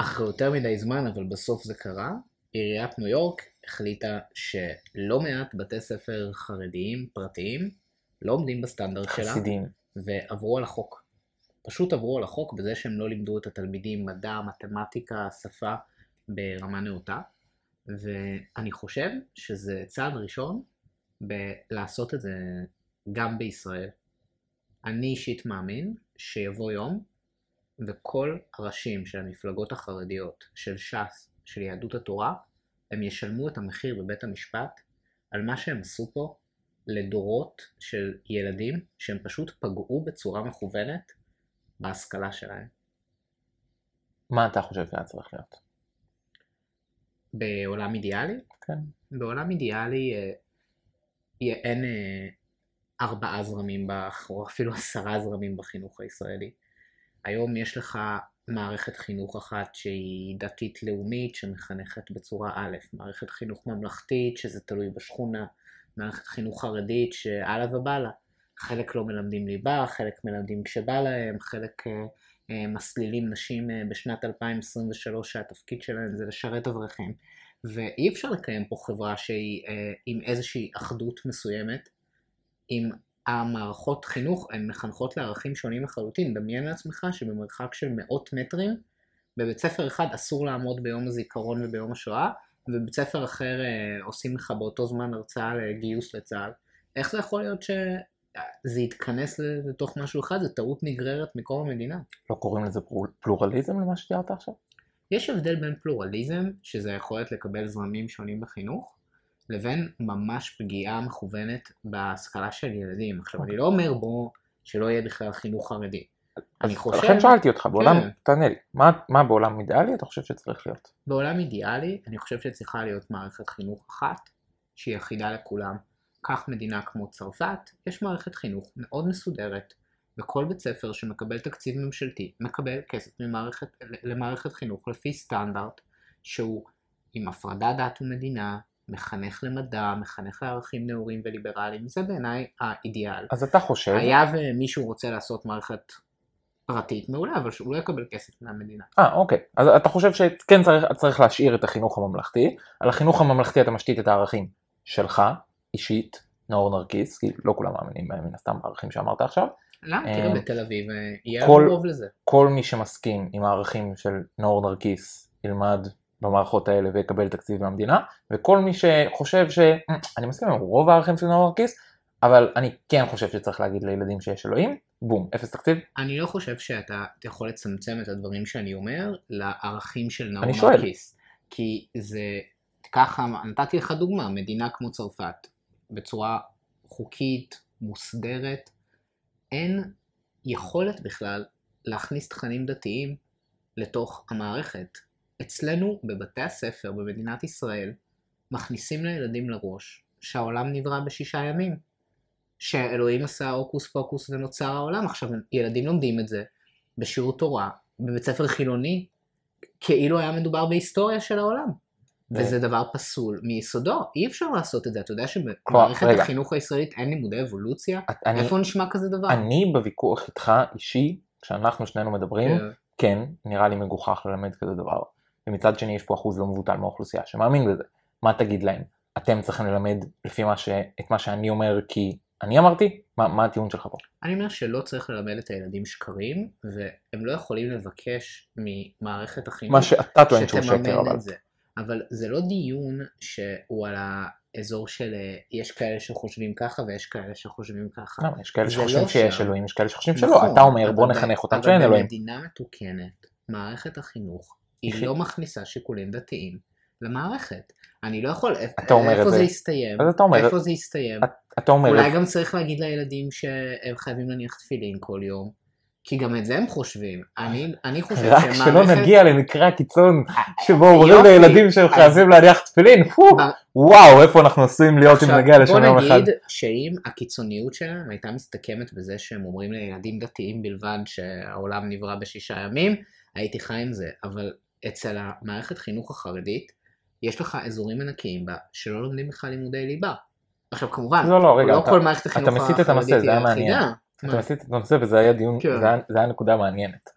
אחרי יותר מדי זמן, אבל בסוף זה קרה, עיריית ניו יורק החליטה שלא מעט בתי ספר חרדיים פרטיים לא עומדים בסטנדרט שלה, חסידים. ועברו על החוק. פשוט עברו על החוק בזה שהם לא לימדו את התלמידים מדע, מתמטיקה, שפה ברמה נאותה, ואני חושב שזה צעד ראשון בלעשות את זה גם בישראל. אני אישית מאמין שיבוא יום וכל הראשים של המפלגות החרדיות, של ש"ס, של יהדות התורה, הם ישלמו את המחיר בבית המשפט על מה שהם עשו פה לדורות של ילדים שהם פשוט פגעו בצורה מכוונת בהשכלה שלהם. מה אתה חושב שהיה צריך להיות? בעולם אידיאלי? כן. בעולם אידיאלי אה, אין אה, ארבעה זרמים, בח- או אפילו עשרה זרמים בחינוך הישראלי. היום יש לך מערכת חינוך אחת שהיא דתית לאומית שמחנכת בצורה א', מערכת חינוך ממלכתית שזה תלוי בשכונה, מערכת חינוך חרדית שאללה ובאללה. חלק לא מלמדים ליבה, חלק מלמדים כשבא להם, חלק אה, אה, מסלילים נשים אה, בשנת 2023 שהתפקיד שלהם זה לשרת אברכים. ואי אפשר לקיים פה חברה שהיא אה, עם איזושהי אחדות מסוימת, אם המערכות חינוך הן מחנכות לערכים שונים לחלוטין. דמיין לעצמך שבמרחק של מאות מטרים, בבית ספר אחד אסור לעמוד ביום הזיכרון וביום השואה, ובבית ספר אחר אה, עושים לך באותו זמן הרצאה לגיוס לצה"ל. איך זה יכול להיות שזה יתכנס לתוך משהו אחד? זו טעות נגררת מקום המדינה. לא קוראים לזה פלור- פלורליזם למה שתיארת עכשיו? יש הבדל בין פלורליזם, שזה היכולת לקבל זרמים שונים בחינוך, לבין ממש פגיעה מכוונת בהשכלה של ילדים. עכשיו, אני לא אומר בוא שלא יהיה בכלל חינוך חרדי. אני חושב, לכן שאלתי אותך, בעולם, כן. תענה לי, מה, מה בעולם אידיאלי אתה חושב שצריך להיות? בעולם אידיאלי, אני חושב שצריכה להיות מערכת חינוך אחת, שהיא אחידה לכולם. כך מדינה כמו צרפת, יש מערכת חינוך מאוד מסודרת, וכל בית ספר שמקבל תקציב ממשלתי, מקבל כסף ממערכת, למערכת חינוך לפי סטנדרט, שהוא עם הפרדת דת ומדינה, מחנך למדע, מחנך לערכים נאורים וליברליים, זה בעיניי האידיאל. אז אתה חושב, היה ומישהו רוצה לעשות מערכת פרטית מעולה, אבל שהוא לא יקבל כסף מהמדינה. אה אוקיי, אז אתה חושב שכן צריך, צריך להשאיר את החינוך הממלכתי, על החינוך הממלכתי אתה משתית את הערכים שלך, אישית, נאור נרקיס, כי לא כולם מאמינים מן הסתם בערכים שאמרת עכשיו, למה? אה, תראה, בתל אביב אה, יהיה רוב לזה. כל מי שמסכים עם הערכים של נאור נרקיס ילמד במערכות האלה ויקבל תקציב מהמדינה, וכל מי שחושב ש... "אה, אני מסכים עם רוב הערכים של נאור נרקיס, אבל אני כן חושב שצריך להגיד לילדים שיש אלוהים, בום, אפס תקציב. אני לא חושב שאתה יכול לצמצם את הדברים שאני אומר לערכים של נאור אני שואל. נרקיס. כי זה, ככה, נתתי לך דוגמה, מדינה כמו צרפת, בצורה חוקית, מוסדרת, אין יכולת בכלל להכניס תכנים דתיים לתוך המערכת. אצלנו, בבתי הספר במדינת ישראל, מכניסים לילדים לראש שהעולם נברא בשישה ימים. שאלוהים עשה הוקוס פוקוס ונוצר העולם. עכשיו, ילדים לומדים את זה בשיעור תורה, בבית ספר חילוני, כאילו היה מדובר בהיסטוריה של העולם. וזה דבר פסול מיסודו, אי אפשר לעשות את זה. אתה יודע שבמערכת. החינוך הישראלית אין לימודי אבולוציה? אני, איפה נשמע כזה דבר? אני בוויכוח איתך אישי, כשאנחנו שנינו מדברים, כן. כן, נראה לי מגוחך ללמד כזה דבר. ומצד שני יש פה אחוז לא מבוטל מהאוכלוסייה שמאמין בזה. מה תגיד להם? אתם צריכים ללמד לפי מה ש... את מה שאני אומר כי אני אמרתי? מה, מה הטיעון שלך פה? אני אומר שלא צריך ללמד את הילדים שקרים, והם לא יכולים לבקש ממערכת החינוך מה שאתה טוען שהוא שקר אבל. זה. אבל זה לא דיון שהוא על האזור של יש כאלה שחושבים ככה ויש כאלה שחושבים ככה. למה? יש כאלה זה שחושבים לא שיש שם. אלוהים, יש כאלה שחושבים שלא. נכון, אתה אומר אבל בוא נחנך אותם שאין אבל אלוהים. במדינה מתוקנת, מערכת החינוך היא לא מכניסה שיקולים דתיים למערכת. אני לא יכול, אתה אומר את איפה זה- זה יסתיים? אז אתה אומר- איפה זה יסתיים? אתה אומר, אולי גם צריך להגיד לילדים שהם חייבים להניח תפילין כל יום, כי גם את זה הם חושבים. אני, אני חושב רק שלא שמערכת... נגיע למקרה הקיצון אה, שבו אומרים לילדים שהם אז- חייבים להניח תפילין, פו, וואו, איפה אנחנו עשויים להיות אם נגיע לשם יום בוא אחד. נגיד שאם הקיצוניות שלהם הייתה מסתכמת בזה שהם אומרים לילדים דתיים בלבד שהעולם נברא בשישה ימים, הייתי חי עם זה. אבל אצל המערכת חינוך החרדית, יש לך אזורים ענקיים בה שלא לומדים בכלל לימודי ליבה. עכשיו כמובן, לא, לא, רגע, לא אתה- כל מערכת החינוך החרדית זה היא. אחידה. אתה מה? מסיט את הנושא וזה היה דיון, כן. זה היה- זה היה נקודה מעניינת.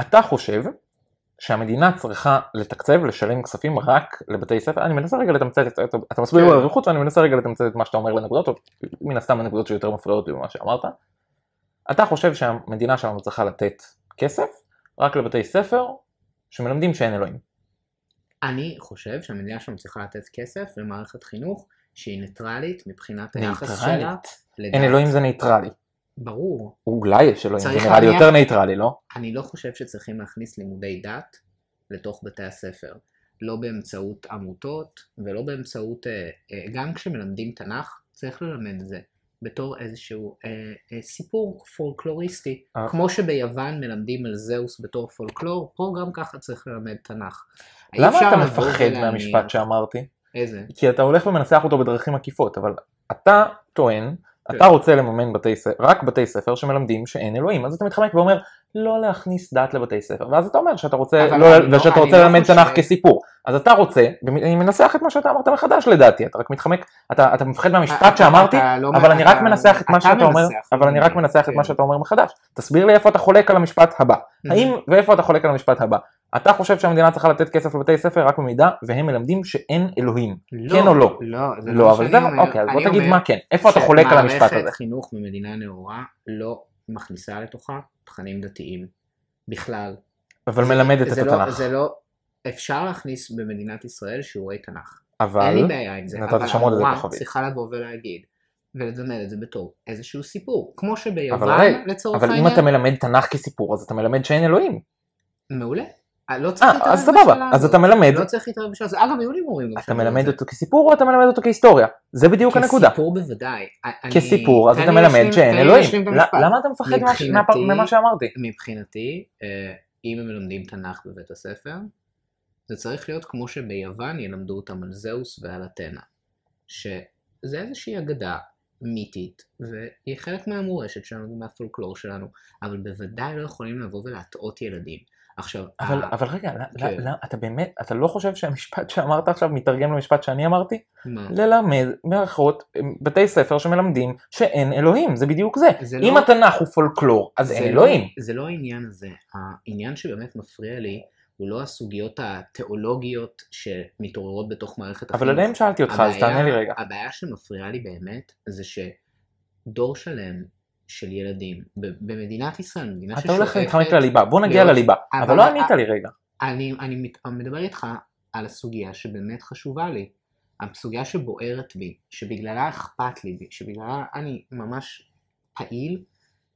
אתה חושב שהמדינה צריכה לתקצב, לשלם כספים רק לבתי ספר, אני מנסה רגע לתמצת, את- אתה- אתה מסביר כן. באריכות ואני מנסה רגע לתמצת את מה שאתה אומר לנקודות, או מן הסתם הנקודות שיותר מפריעות לי ממה שאמרת. אתה חושב שהמדינה שלנו צריכה לתת כסף רק לבתי ספר שמלמדים שאין אלוהים. אני חושב שהמדינה שלנו צריכה לתת כסף למערכת חינוך שהיא ניטרלית מבחינת היחס שלה ניטרלית. אין אלוהים זה ניטרלי. ברור. אולי יש אלוהים, זה נראה לי יותר ניטרלי, לא? אני לא חושב שצריכים להכניס לימודי דת לתוך בתי הספר. לא באמצעות עמותות ולא באמצעות, אה, אה, גם כשמלמדים תנ"ך צריך ללמד את זה בתור איזשהו אה, אה, סיפור פולקלוריסטי. אה. כמו שביוון מלמדים על זאוס בתור פולקלור, פה גם ככה צריך ללמד תנ"ך. למה אתה מפחד ולהניח- מהמשפט שאמרתי? איזה? כי אתה הולך ומנסח אותו בדרכים עקיפות, אבל אתה טוען. אתה רוצה לממן בתי ספר, רק בתי ספר שמלמדים שאין אלוהים, אז אתה מתחמק ואומר לא להכניס דת לבתי ספר, ואז אתה אומר שאתה רוצה, לא, לא- ושאתה אני רוצה לא ללמד חושב- תנ"ך כסיפור, אז אתה רוצה, אני מנסח את מה שאתה אמרת מחדש לדעתי, אתה רק מתחמק, אתה, אתה מפחד מהמשפט אתה- שאמרתי, לא- אבל אני רק מנסח את מה אתה שאתה אומר, אבל אני רק. מנסח את מה. שאתה אומר מחדש, תסביר לי איפה אתה חולק על המשפט הבא, Mhm. האם ואיפה אתה חולק על המשפט הבא, אתה חושב שהמדינה צריכה לתת כסף לבתי ספר רק במידה והם מלמדים שאין אלוהים, כן או לא? לא, זה לא, מה אבל זה, אומר. אוקיי, אז בוא תגיד מה כן, איפה אתה חולק על המשפט הזה? שמערכת חינוך במדינה נאורה לא מכניסה לתוכה תכנים דתיים בכלל. אבל זה- מלמדת את זה לא- התנ"ך, זה לא, אפשר להכניס במדינת ישראל שיעורי תנ"ך. אבל אין לי בעיה עם זה, אבל המורה. צריכה לבוא ולהגיד וללמד את זה בתור איזשהו סיפור. כמו שביוון לצורך אבל אם העניין, אתה מלמד תנ"ך כסיפור אז אתה מלמד שאין אלוהים, מעולה. אה, לא צריך להתערב אה, אז בשאלה סבבה, אז. אתה מלמד, לא צריך להתערב בשאלה הזאת. אגב, היו לי מורים אתה מלמד. אותו כסיפור או אתה מלמד אותו כהיסטוריה, זה בדיוק הנקודה, כסיפור בוודאי. כסיפור אז אתה מלמד שאין אלוהים. למה אתה מפחד ממה שאמרתי? מבחינתי, אה, אם הם מלמדים תנ"ך בבית הספר, זה צריך להיות כמו שביוון ילמדו אותם על זהוס ועל אתנה. שזה איזושהי אגדה מיתית, והיא חלק מהמורשת שלנו ומהפולקלור שלנו, אבל בוודאי לא יכולים לבוא ולהטעות ילדים. עכשיו, אבל, ה- אבל רגע, כן. לא- לא- אתה באמת, אתה לא חושב שהמשפט שאמרת עכשיו מתרגם למשפט שאני אמרתי? מה? ללמד מערכות, בתי ספר שמלמדים שאין אלוהים, זה בדיוק זה. זה אם לא- התנ"ך הוא פולקלור, אז זה אין לא- אלוהים. זה לא העניין הזה. העניין שבאמת מפריע לי הוא לא הסוגיות התיאולוגיות שמתעוררות בתוך מערכת אבל עליהם שאלתי אותך, אז הבעיה- תענה לי רגע. הבעיה שמפריעה לי באמת זה שדור שלם של ילדים במדינת ישראל, מדינה אתה הולך ששואפת... להתחמק לליבה, בוא נגיע להיות- לליבה. אבל- לא ענית לי רגע. אני, אני מת- מדבר איתך על הסוגיה שבאמת חשובה לי. הסוגיה שבוערת בי, שבגללה אכפת לי, שבגללה אני ממש פעיל,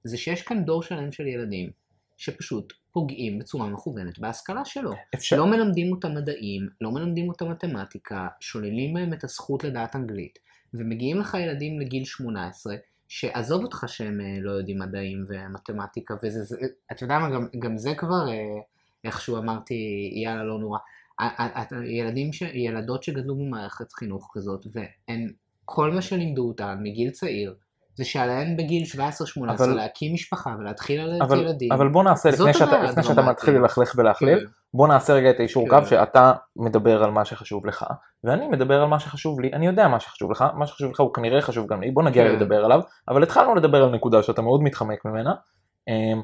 זה שיש כאן דור שלם של ילדים שפשוט פוגעים בצורה מכוונת בהשכלה שלו. אפשר... לא מלמדים אותם מדעים, לא מלמדים אותם מתמטיקה, שוללים מהם את הזכות לדעת אנגלית, ומגיעים לך ילדים לגיל 18, שעזוב אותך שהם אה, לא יודעים מדעים ומתמטיקה, וזה, זה, אתה יודע מה, גם, גם זה כבר, אה, איכשהו אמרתי, יאללה, לא נורא. ילדים, ש, ילדות שגדלו במערכת חינוך כזאת, והן, כל מה שלימדו אותן מגיל צעיר, זה שעליהן בגיל 17-18 אבל- להקים משפחה ולהתחיל ללדת אבל, ילדים. אבל בוא נעשה, לפני שאתה, לפני שאתה. מתחיל ללכלך ולהכליל, כן. בוא נעשה רגע את האישור כן. קו שאתה מדבר על מה שחשוב לך, ואני מדבר על מה שחשוב לי, אני יודע מה שחשוב לך, מה שחשוב לך הוא כנראה חשוב גם לי, בוא נגיע כן. לדבר עליו, אבל התחלנו לדבר על נקודה שאתה מאוד מתחמק ממנה, אמ,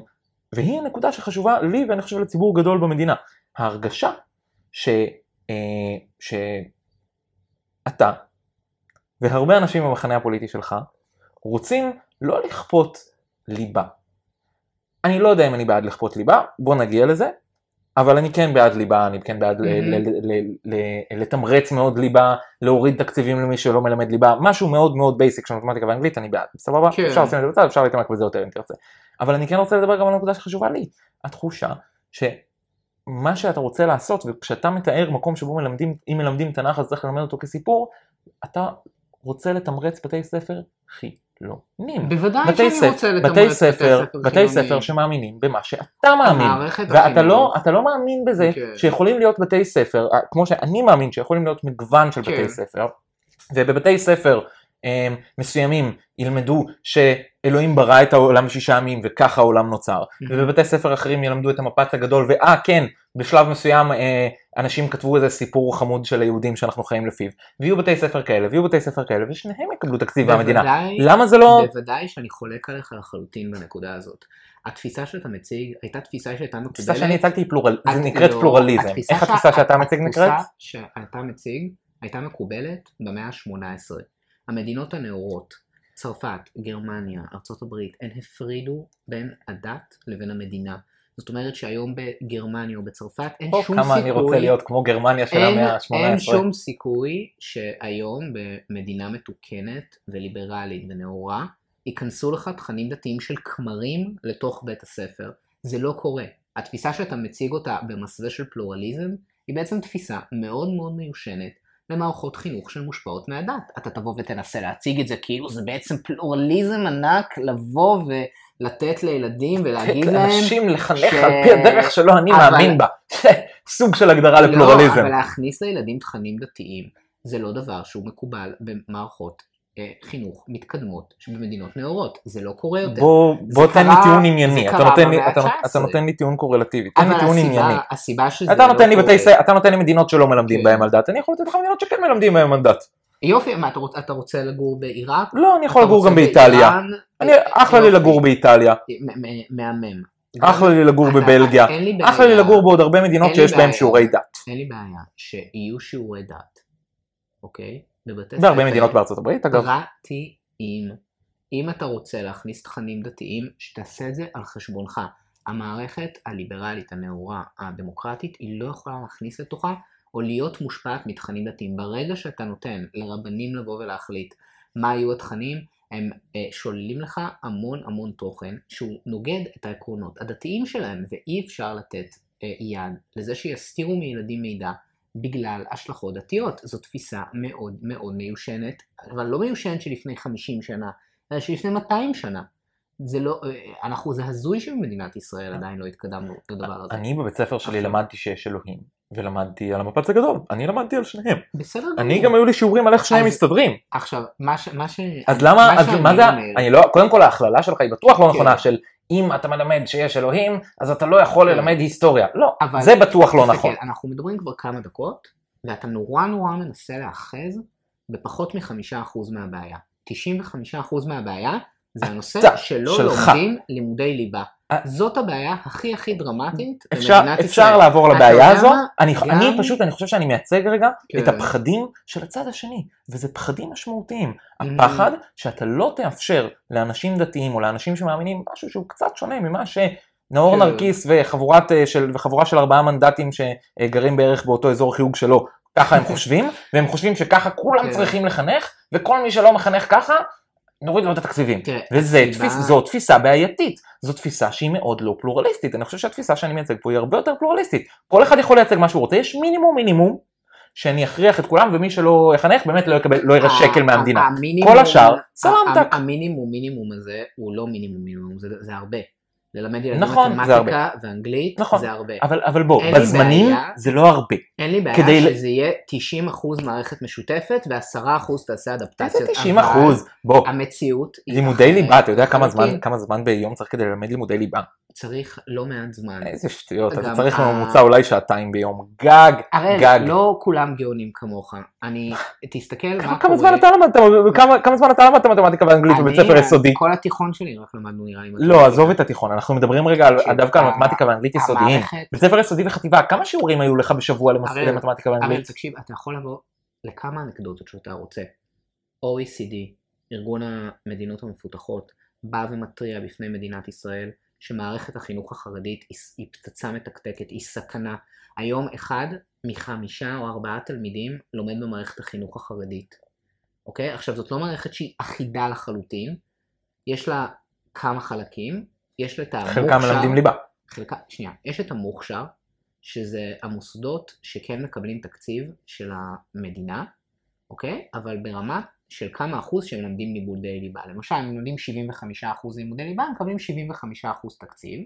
והיא הנקודה שחשובה לי ואני חושב לציבור גדול במדינה. ההרגשה ש... אה, שאתה והרבה אנשים במחנה הפוליטי שלך רוצים לא לכפות ליבה. אני לא יודע אם אני בעד לכפות ליבה, בוא נגיע לזה, אבל אני כן בעד ליבה, אני כן בעד לתמרץ מאוד ליבה, להוריד תקציבים למי שלא מלמד ליבה, משהו מאוד מאוד basic של מתמטיקה ואנגלית, אני בעד, סבבה? כן. אפשר לשים את זה בצד, אפשר להתעמק בזה יותר אם תרצה. אבל אני כן רוצה לדבר גם על נקודה שחשובה לי, התחושה שמה שאתה רוצה לעשות, וכשאתה מתאר מקום שבו מלמדים, אם מלמדים תנ"ך אז צריך ללמד אותו כסיפור, אתה רוצה לתמרץ בתי ספר חילונים. בוודאי בתי שאני ספר, רוצה לתמרץ בתי ספר, בתי. ספר שמאמינים במה שאתה מאמין. ואתה לא, לא מאמין בזה כן. שיכולים להיות בתי ספר, כמו שאני מאמין שיכולים להיות מגוון של כן. בתי ספר, ובבתי ספר מסוימים ילמדו שאלוהים ברא את העולם בשישה ימים וככה העולם נוצר. ובבתי ספר אחרים ילמדו את המפץ הגדול, ואה כן, בשלב מסוים אה, אנשים כתבו איזה סיפור חמוד של היהודים שאנחנו חיים לפיו, ויהיו בתי ספר כאלה, ויהיו בתי ספר כאלה, ושניהם יקבלו תקציב מהמדינה. למה זה לא... בוודאי שאני חולק עליך לחלוטין בנקודה הזאת. התפיסה שאתה מציג הייתה תפיסה שהייתה מקובלת. התפיסה שאני הצגתי היא פלורל, זה את- נקראת לא, פלורליזם. התפיסה איך התפיסה שאתה מציג נקראת? התפיסה שאתה מציג הייתה מקובלת במאה ה-18. המדינות הנאורות, צרפת, גרמניה, ארצות הברית, הן הפרידו בין הדת לבין המדינה. זאת אומרת שהיום בגרמניה או בצרפת אין או שום כמה סיכוי... אני רוצה להיות כמו גרמניה של אין, המאה אין ה-18. שום סיכוי שהיום במדינה מתוקנת וליברלית ונאורה ייכנסו לך תכנים דתיים של כמרים לתוך בית הספר. זה לא קורה. התפיסה שאתה מציג אותה במסווה של פלורליזם היא בעצם תפיסה מאוד מאוד מיושנת למערכות חינוך שמושפעות מהדת. אתה תבוא ותנסה להציג את זה כאילו זה בעצם פלורליזם ענק לבוא ולתת לילדים ולהגיד להם... אנשים לחנך ש- על פי הדרך שלא אני אבל- מאמין בה. סוג של הגדרה לא, לפלורליזם. אבל להכניס לילדים תכנים דתיים זה לא דבר שהוא מקובל במערכות חינוך מתקדמות במדינות נאורות. זה לא קורה יותר. בוא בוא תן לי טיעון ענייני, אתה נותן לי- אתה נות- ה-19. אתה נותן לי טיעון קורלטיבי, תן לי טיעון ענייני. הסיבה, הסיבה שזה אתה לא נותן לי קורה- בתי אתה נותן לי מדינות שלא מלמדים כן. בהם על דת, אני יכול לתת לך מדינות שכן מלמדים בהם על דת. יופי, מה אתה רוצה, אתה רוצה לגור בעיראק? לא, אני יכול לגור גם באיטליה. אני, אחלה לי. לגור באיטליה, מ- מהמם. אחלה לי לגור בבלגיה. אחלה לי לגור בעוד הרבה מדינות שיש בהן. שיעורי דת. אין לי בעיה שיהיו שיעורי דת, אוקיי? בבתי בהרבה ספר מדינות בארצות הברית אגב. פרטיים. אם אתה רוצה להכניס תכנים דתיים, שתעשה את זה על חשבונך. המערכת הליברלית, הנאורה, הדמוקרטית, היא לא יכולה להכניס לתוכה או להיות מושפעת מתכנים דתיים. ברגע שאתה נותן לרבנים לבוא ולהחליט מה יהיו התכנים, הם אה, שוללים לך המון המון תוכן שהוא נוגד את העקרונות הדתיים שלהם, ואי אפשר לתת אה, יד לזה שיסתירו מילדים מידע בגלל השלכות דתיות. זו תפיסה מאוד מאוד מיושנת, אבל לא מיושנת שלפני 50 שנה, אלא שלפני 200 שנה. זה לא, אנחנו, זה הזוי שבמדינת ישראל עדיין לא התקדמנו לדבר הזה. אני בבית ספר שלי למדתי שיש אלוהים, ולמדתי על המפץ הגדול, אני למדתי על שניהם. בסדר אני גמור. גם היו לי שיעורים על איך שניהם מסתדרים. עכשיו, מה ש... מה ש... אז למה, אז מה זה, אני לא, קודם כל ההכללה שלך היא בטוח לא כן. נכונה של אם אתה מלמד שיש אלוהים, אז אתה לא יכול כן. ללמד היסטוריה. לא, אבל- זה בטוח לא נכון. אנחנו מדברים כבר כמה דקות, ואתה נורא נורא מנסה להאחז בפחות מחמישה אחוז מהבעיה. 95 אחוז מהבעיה זה הנושא שלא. לומדים לימודי ליבה. זאת הבעיה הכי הכי דרמטית אפשר, במדינת אפשר ישראל. לעבור אתה לבעיה הזו? אני, גם- אני פשוט, אני חושב שאני מייצג רגע כן. את הפחדים של הצד השני, וזה פחדים משמעותיים. Mm. הפחד שאתה לא תאפשר לאנשים דתיים או לאנשים שמאמינים משהו שהוא קצת שונה ממה שנאור כן. נרקיס וחבורת, אה, של, וחבורה של ארבעה מנדטים שגרים בערך באותו אזור חיוג שלו, ככה הם חושבים, והם חושבים שככה כולם כן. צריכים לחנך, וכל מי שלא מחנך ככה, נוריד לו את התקציבים. תראה, וזה תפיס, זו תפיסה בעייתית, זו תפיסה שהיא מאוד לא פלורליסטית, אני חושב שהתפיסה שאני מייצג פה היא הרבה יותר פלורליסטית. כל אחד יכול לייצג מה שהוא רוצה, יש מינימום מינימום, שאני אכריח את כולם, ומי שלא יחנך באמת לא יקבל, לא יראה שקל מהמדינה. כל השאר, סלמתק. המינימום מינימום הזה הוא לא מינימום מינימום, זה הרבה. ללמד ילדים נכון, מתמטיקה ואנגלית נכון. זה הרבה. אבל, אבל בוא, בזמנים בעיה. זה לא הרבה. אין לי בעיה כדי שזה יהיה 90% מערכת משותפת ו-10% תעשה איזה אדפטציות. 90 אבל אחוז? בוא, המציאות היא לימודי ליבה, אתה יודע כמה זמן. כמה זמן ביום צריך כדי ללמד לימודי ליבה? צריך לא מעט זמן. איזה שטויות, אתה צריך ה- בממוצע אולי שעתיים ביום, גג, הראל, גג. לא כולם גאונים כמוך. אני, תסתכל מה כמה- קורה. כמה זמן אתה למדת, כמה- כמה זמן אתה למדת מתמטיקה ואנגלית בבית ספר יסודי? כל התיכון שלי רק למדנו נראה לי. לא. עזוב את התיכון, אנחנו מדברים רגע על- דווקא על מתמטיקה ואנגלית יסודיים. בית ספר יסודי וחטיבה, כמה שיעורים היו לך בשבוע למתמטיקה ואנגלית? תקשיב, אתה יכול לבוא לכמה אנקדוטות שאתה רוצה. OECD, ארגון המדינות המפותחות, בא ומתריע בפני מדינת ישראל שמערכת החינוך החרדית היא, פצצה מתקתקת, היא סכנה. היום אחד מחמישה או ארבעה תלמידים לומד במערכת החינוך החרדית. אוקיי? עכשיו זאת לא מערכת שהיא אחידה לחלוטין, יש לה כמה חלקים, יש לה את המוכשר, חלקם מלמדים ליבה. חלקה, שנייה, יש את המוכשר, שזה המוסדות שכן מקבלים תקציב של המדינה, אוקיי? אבל ברמה של כמה אחוז שמלמדים לימודי ליבה. למשל, אם לומדים 75 אחוז לימודי ליבה, הם מקבלים 75 אחוז תקציב,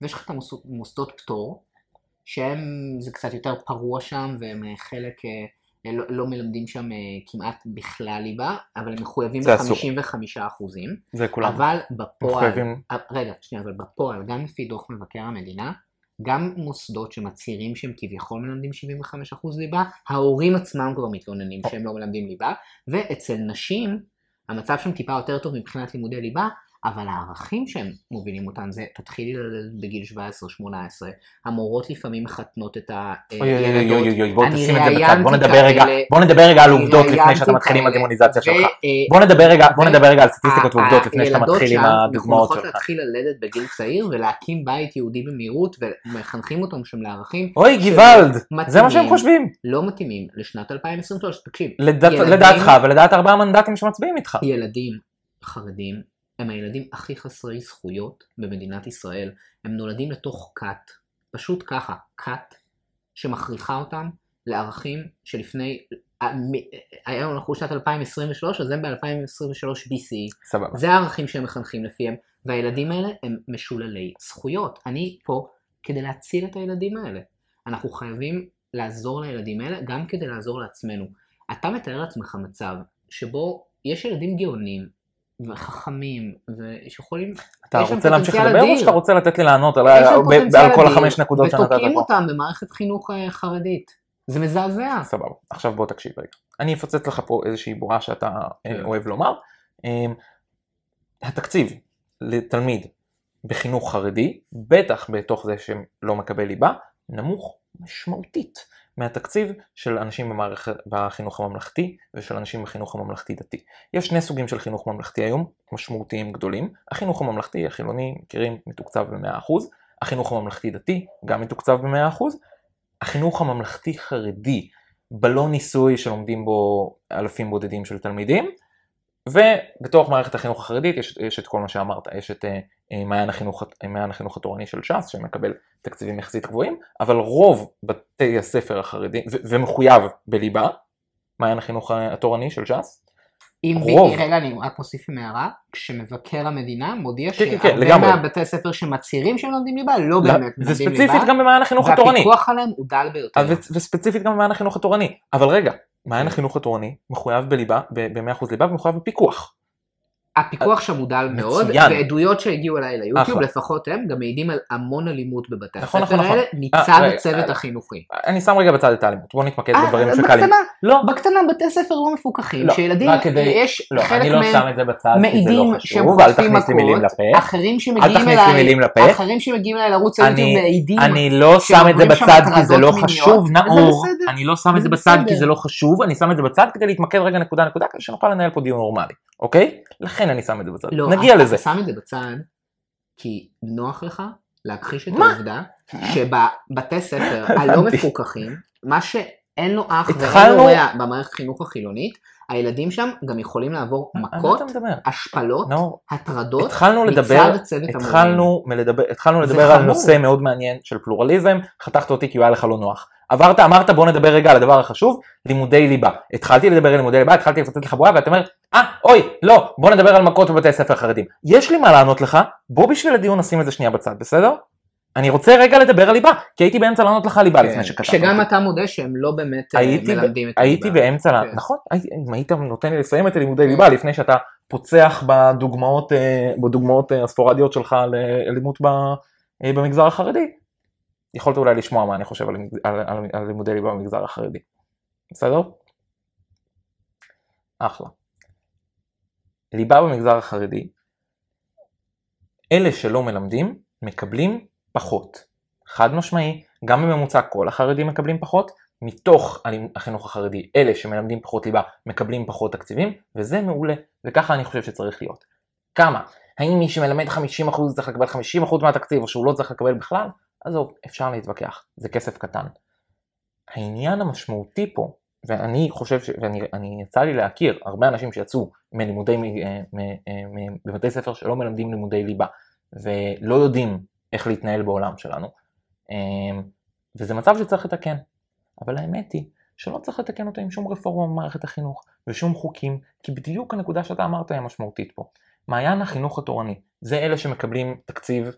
ויש לך את המוסדות פטור, שהם, זה קצת יותר פרוע שם, והם אה, חלק, אה, לא, לא מלמדים שם אה, כמעט בכלל ליבה, אבל הם מחויבים זה אסור. ל-55 אחוזים. זה כולם. אבל בפועל, מחויבים. אה, רגע, שנייה, אבל בפועל, גם לפי דוח מבקר המדינה, גם מוסדות שמצהירים שהם כביכול מלמדים 75% ליבה, ההורים עצמם כבר מתלוננים שהם לא מלמדים ליבה, ואצל נשים, המצב שם טיפה יותר טוב מבחינת לימודי ליבה, אבל הערכים שהם מובילים אותם זה, תתחילי בגיל 17-18, המורות לפעמים מחתנות את אוי אוי אוי הילדות. אוי אוי בוא אני תשים את זה בצד, ראיינתי בוא נדבר רגע, כאלה- בוא נדבר רגע על עובדות לפני שאתה מתחיל עם הדמוניזציה שלך. אה, בוא נדבר רגע, בוא ו- נדבר רגע על סטטיסטיקות ועובדות לפני שאתה הילדות מתחיל עם שם הדוגמאות שלך. להתחיל ללדת בגיל צעיר ולהקים בית יהודי במהירות ומחנכים אותם שם לערכים אוי גוואלד, זה מה שהם חושבים. לא מתאימים לשנת 2023. תקשיב, לדעתך ולדעת ארבעה מנדטים שמצביעים איתך. ילדים חרדים הם הילדים הכי חסרי זכויות במדינת ישראל. הם נולדים לתוך כת, פשוט ככה, כת שמכריחה אותם לערכים שלפני, היום אנחנו שנת 2023, אז הם ב-2023 BC. סבבה. זה הערכים שהם מחנכים לפיהם, והילדים האלה הם משוללי זכויות. אני פה כדי להציל את הילדים האלה. אנחנו חייבים לעזור לילדים האלה גם כדי לעזור לעצמנו. אתה מתאר לעצמך מצב שבו יש ילדים גאונים וחכמים ושיכולים, אתה רוצה להמשיך לדבר או. שאתה רוצה לתת לי לענות על על כל החמש נקודות שנתת ותוקעים פה? אותם במערכת חינוך אה, חרדית. זה מזעזע. סבבה. עכשיו בוא תקשיב רגע. אני אפוצץ לך פה איזושהי בורה שאתה אה, כן. אוהב לומר. אמ, התקציב לתלמיד בחינוך חרדי, בטח בתוך זה שלא מקבל ליבה, נמוך משמעותית מהתקציב של אנשים במערכת, בחינוך הממלכתי ושל אנשים בחינוך הממלכתי דתי. יש שני סוגים של חינוך ממלכתי היום, משמעותיים גדולים. החינוך הממלכתי החילוני, מכירים, מתוקצב ב-100%, החינוך הממלכתי דתי גם מתוקצב ב-100%, החינוך הממלכתי חרדי, בלון ניסוי שלומדים בו אלפים בודדים של תלמידים, ובתוך מערכת החינוך החרדית יש, יש את כל מה שאמרת, יש את אה, אה, מעיין החינוך, מעיין החינוך התורני של ש"ס שמקבל תקציבים יחסית גבוהים, אבל רוב בתי הספר החרדים, ו- ומחויב בליבה, מעיין החינוך התורני של ש"ס, אם רוב. רגע, אני רק מוסיף עם הערה, כשמבקר המדינה מודיע כן, כן, שהרבה לגמרי. מהבתי ספר שמצהירים שהם לומדים ליבה, לא באמת לומדים ליבה, וספציפית גם במעיין החינוך התורני, והפיקוח עליהם הוא דל ביותר. וספציפית גם במעיין החינוך התורני, אבל רגע, מעיין החינוך התורני מחויב בליבה, ב-100% ליבה ומחויב בפיקוח. הפיקוח שם הוא דל מאוד. ועדויות שהגיעו אליי ליוטיוב. לפחות הם, גם מעידים על המון אלימות בבתי נכון, הספר נכון, נכון. האלה, מצד רגע, הצוות אה, החינוכי. אני שם רגע בצד את האלימות, בוא נתמקד אה, בדברים שקלים. בקטנה, לא, בקטנה בתי ספר לא מפוקחים, לא, שילדים, יש לא, חלק לא מהם מעידים שהם חוטפים מכות. אחרים שמגיעים אליי. אחרים שמגיעים אליי לערוץ היוטיוב מעידים, אני לא שם את זה בצד כי זה לא חשוב, נאור. אני לא שם את זה בצד כי. זה לא חשוב, אני שם את זה בצד כדי להתמקד רגע נקודה נקודה כדי שנוכל לנהל פה דיון נורמלי, אוקיי? לכן אני שם את זה בצד. לא, נגיע אתה- לזה. אתה שם את זה בצד, כי נוח לך להכחיש את מה? העובדה שבבתי ספר הלא מפוקחים, מה שאין לו אח ואין לו רע במערכת החינוך החילונית, הילדים שם גם יכולים לעבור מכות? השפלות, נאור, הטרדות, התחלנו לדבר. התחלנו לדבר על. נושא מאוד מעניין של פלורליזם, חתכת אותי כי הוא היה לך לא נוח. עברת, אמרת בוא נדבר רגע על הדבר החשוב, לימודי ליבה. התחלתי לדבר על לימודי ליבה, התחלתי לפוצץ לך בועה ואתה אומר, אה, אוי, לא, בוא נדבר על מכות בבתי ספר חרדים. יש לי מה לענות לך, בוא בשביל הדיון נשים את זה שנייה בצד, בסדר? אני רוצה רגע לדבר על ליבה, כי הייתי באמצע לענות לך ליבה לפני שקטעת כן, כשגם אותי. אתה מודה שהם לא באמת אה, מלמדים את הייתי הליבה. באמצע, כן. נכון, הייתי- אם היית נותן לי לסיים את הלימודי ליבה לפני שאתה פוצח בדוגמאות, אה, אה, הספורדיות שלך לאלימות ב- במגזר החרדי, יכולת אולי לשמוע מה אני חושב על, על, על, על לימודי ליבה במגזר החרדי. בסדר? אחלה. ליבה במגזר החרדי, אלה שלא מלמדים מקבלים פחות. חד משמעי, גם בממוצע כל החרדים מקבלים פחות, מתוך החינוך החרדי, אלה שמלמדים פחות ליבה מקבלים פחות תקציבים, וזה מעולה, וככה אני חושב שצריך להיות. כמה? האם מי שמלמד 50% צריך לקבל 50% מהתקציב, או שהוא לא צריך לקבל בכלל? עזוב, אפשר להתווכח, זה כסף קטן. העניין המשמעותי פה, ואני חושב, ש... ואני אני יצא לי להכיר הרבה אנשים שיצאו מלימודי, מ, מ, מ, בבתי ספר שלא מלמדים לימודי ליבה, ולא יודעים איך להתנהל בעולם שלנו, וזה מצב שצריך לתקן. אבל האמת היא שלא צריך לתקן אותו עם שום רפורמה במערכת החינוך ושום חוקים, כי בדיוק הנקודה שאתה אמרת היא משמעותית פה. מעיין החינוך התורני, זה אלה שמקבלים תקציב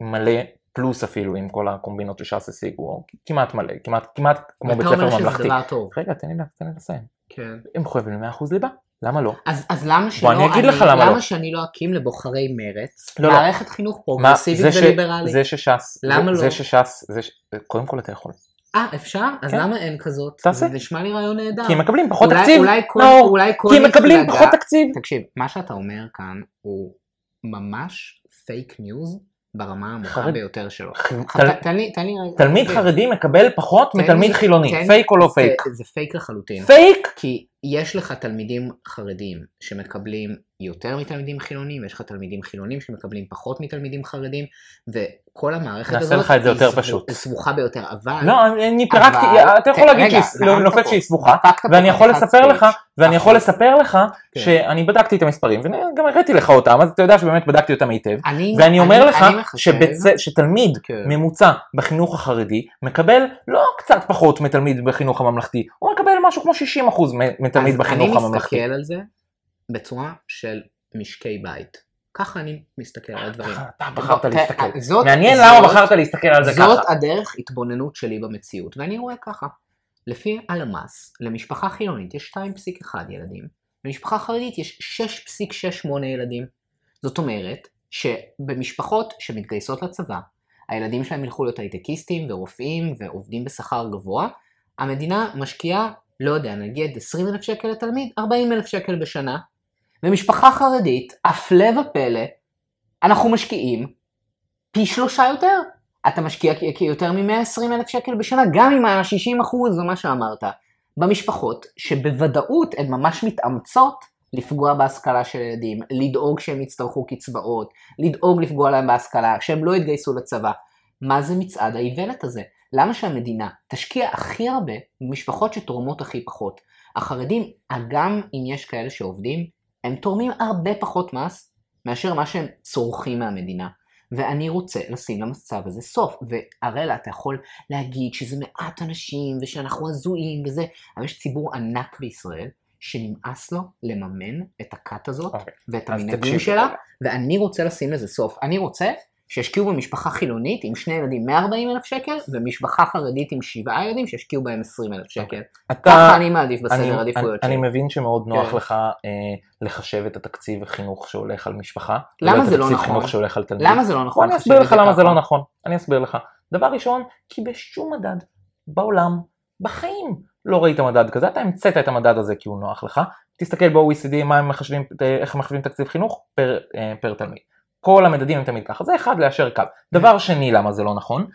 מלא, פלוס אפילו עם כל הקומבינות שש"ס השיגו, כמעט מלא, כמעט, כמעט כמו בית ספר אתה אומר שזה ממלכתי. דבר טוב. רגע, תן לי, לסיים. כן. הם מחויבים ל-100% ליבה, למה לא? אז, אז למה שלא, אני אגיד לך למה למה לא. שאני לא אקים לבוחרי מרץ לא, לא. מערכת חינוך מה, פרוגרסיבית וליברלית? זה שש"ס, למה לא? זה שש"ס, זה ש... קודם כל אתה יכול. אה, אפשר? אז כן. למה אין כזאת? תעשה. זה נשמע לי רעיון נהדר. כי הם מקבלים פחות אולי- תקציב, אולי כל, נאור, אולי כל כי הם מקבלים פחות תקציב. תקשיב, מה שאתה אומר כאן הוא ממש fake news ברמה העמוקה ביותר שלו. ח- תל- תל- תן לי, תן לי רגע. תלמיד חרדי מקבל פחות מתלמיד חילוני, פייק או לא פייק? זה פייק לחלוטין. פייק? כי יש לך תלמידים חרדים שמקבלים יותר מתלמידים חילונים, ויש לך תלמידים חילונים שמקבלים פחות מתלמידים חרדים, וכל המערכת נעשה הזאת לך את זה יותר היא פשוט. סבוכה ביותר, אבל... לא, אני- אני פירקתי, אבל- אתה יכול להגיד שהיא נעמת נופלת. שהיא סבוכה, ואני יכול לספר לך. ואני יכול לספר לך כן. שאני בדקתי את המספרים, וגם הראיתי לך אותם, אז אתה יודע שבאמת בדקתי אותם היטב. אני, ואני אומר אני- לך אני שתלמיד כן. ממוצע בחינוך החרדי מקבל לא קצת פחות מתלמיד בחינוך הממלכתי, הוא מקבל משהו כמו 60% מ- מתלמיד אז בחינוך אני הממלכתי. מסתכל על זה בצורה של משקי בית. ככה אני מסתכל על הדברים. אתה בחרת להסתכל. זאת- מעניין זאת- למה בחרת להסתכל על זה זאת ככה. הדרך התבוננות שלי במציאות, ואני רואה ככה. לפי הלמ"ס, למשפחה חילונית יש 2.1 ילדים, למשפחה חרדית יש 6.68 ילדים. זאת אומרת שבמשפחות שמתגייסות לצבא, הילדים שלהם ילכו להיות הייטקיסטים ורופאים ועובדים בשכר גבוה, המדינה משקיעה, לא יודע, נגיד 20 אלף שקל לתלמיד, 40 אלף שקל בשנה. במשפחה חרדית, הפלא ופלא, אנחנו משקיעים פי שלושה יותר. אתה משקיע יותר מ-120 אלף שקל בשנה, גם עם ה-60 אחוז ומה שאמרת, במשפחות שבוודאות הן ממש מתאמצות לפגוע בהשכלה של ילדים, לדאוג שהם יצטרכו קצבאות, לדאוג לפגוע להם בהשכלה, שהם לא יתגייסו לצבא. מה זה מצעד האיוולת הזה? למה שהמדינה תשקיע הכי הרבה במשפחות שתורמות הכי פחות? החרדים, גם אם יש כאלה שעובדים, הם תורמים הרבה פחות מס מאשר מה שהם צורכים מהמדינה. ואני רוצה לשים למצב הזה סוף. והראלה, אתה יכול להגיד שזה מעט אנשים ושאנחנו הזויים וזה, אבל יש ציבור ענק בישראל שנמאס לו לממן את הכת הזאת אוקיי. ואת המנהגים. שלה, ואני רוצה לשים לזה סוף. אני רוצה שישקיעו במשפחה חילונית עם שני ילדים 140 אלף שקל, ומשפחה חרדית עם שבעה ילדים שישקיעו בהם 20 אלף שקל. אתה- ככה אני מעדיף אני- בסדר העדיפויות אני שלי. מבין שמאוד נוח כן. לך אה, לחשב את התקציב חינוך שהולך על משפחה. למה זה לא נכון? חינוך שהולך על תלמיד. למה זה לא נכון? אני אסביר לך למה זה? לא נכון. אני אסביר לך. דבר ראשון, כי בשום מדד בעולם, בחיים, לא ראית מדד כזה. אתה המצאת את המדד הזה כי הוא נוח לך. תסתכל ב-OECD מה הם מחשבים, איך הם מחשבים תקציב חינוך פר, אה, פר תלמיד. כל המדדים הם תמיד ככה. זה אחד, ליישר קו. דבר שני, למה זה לא נכון?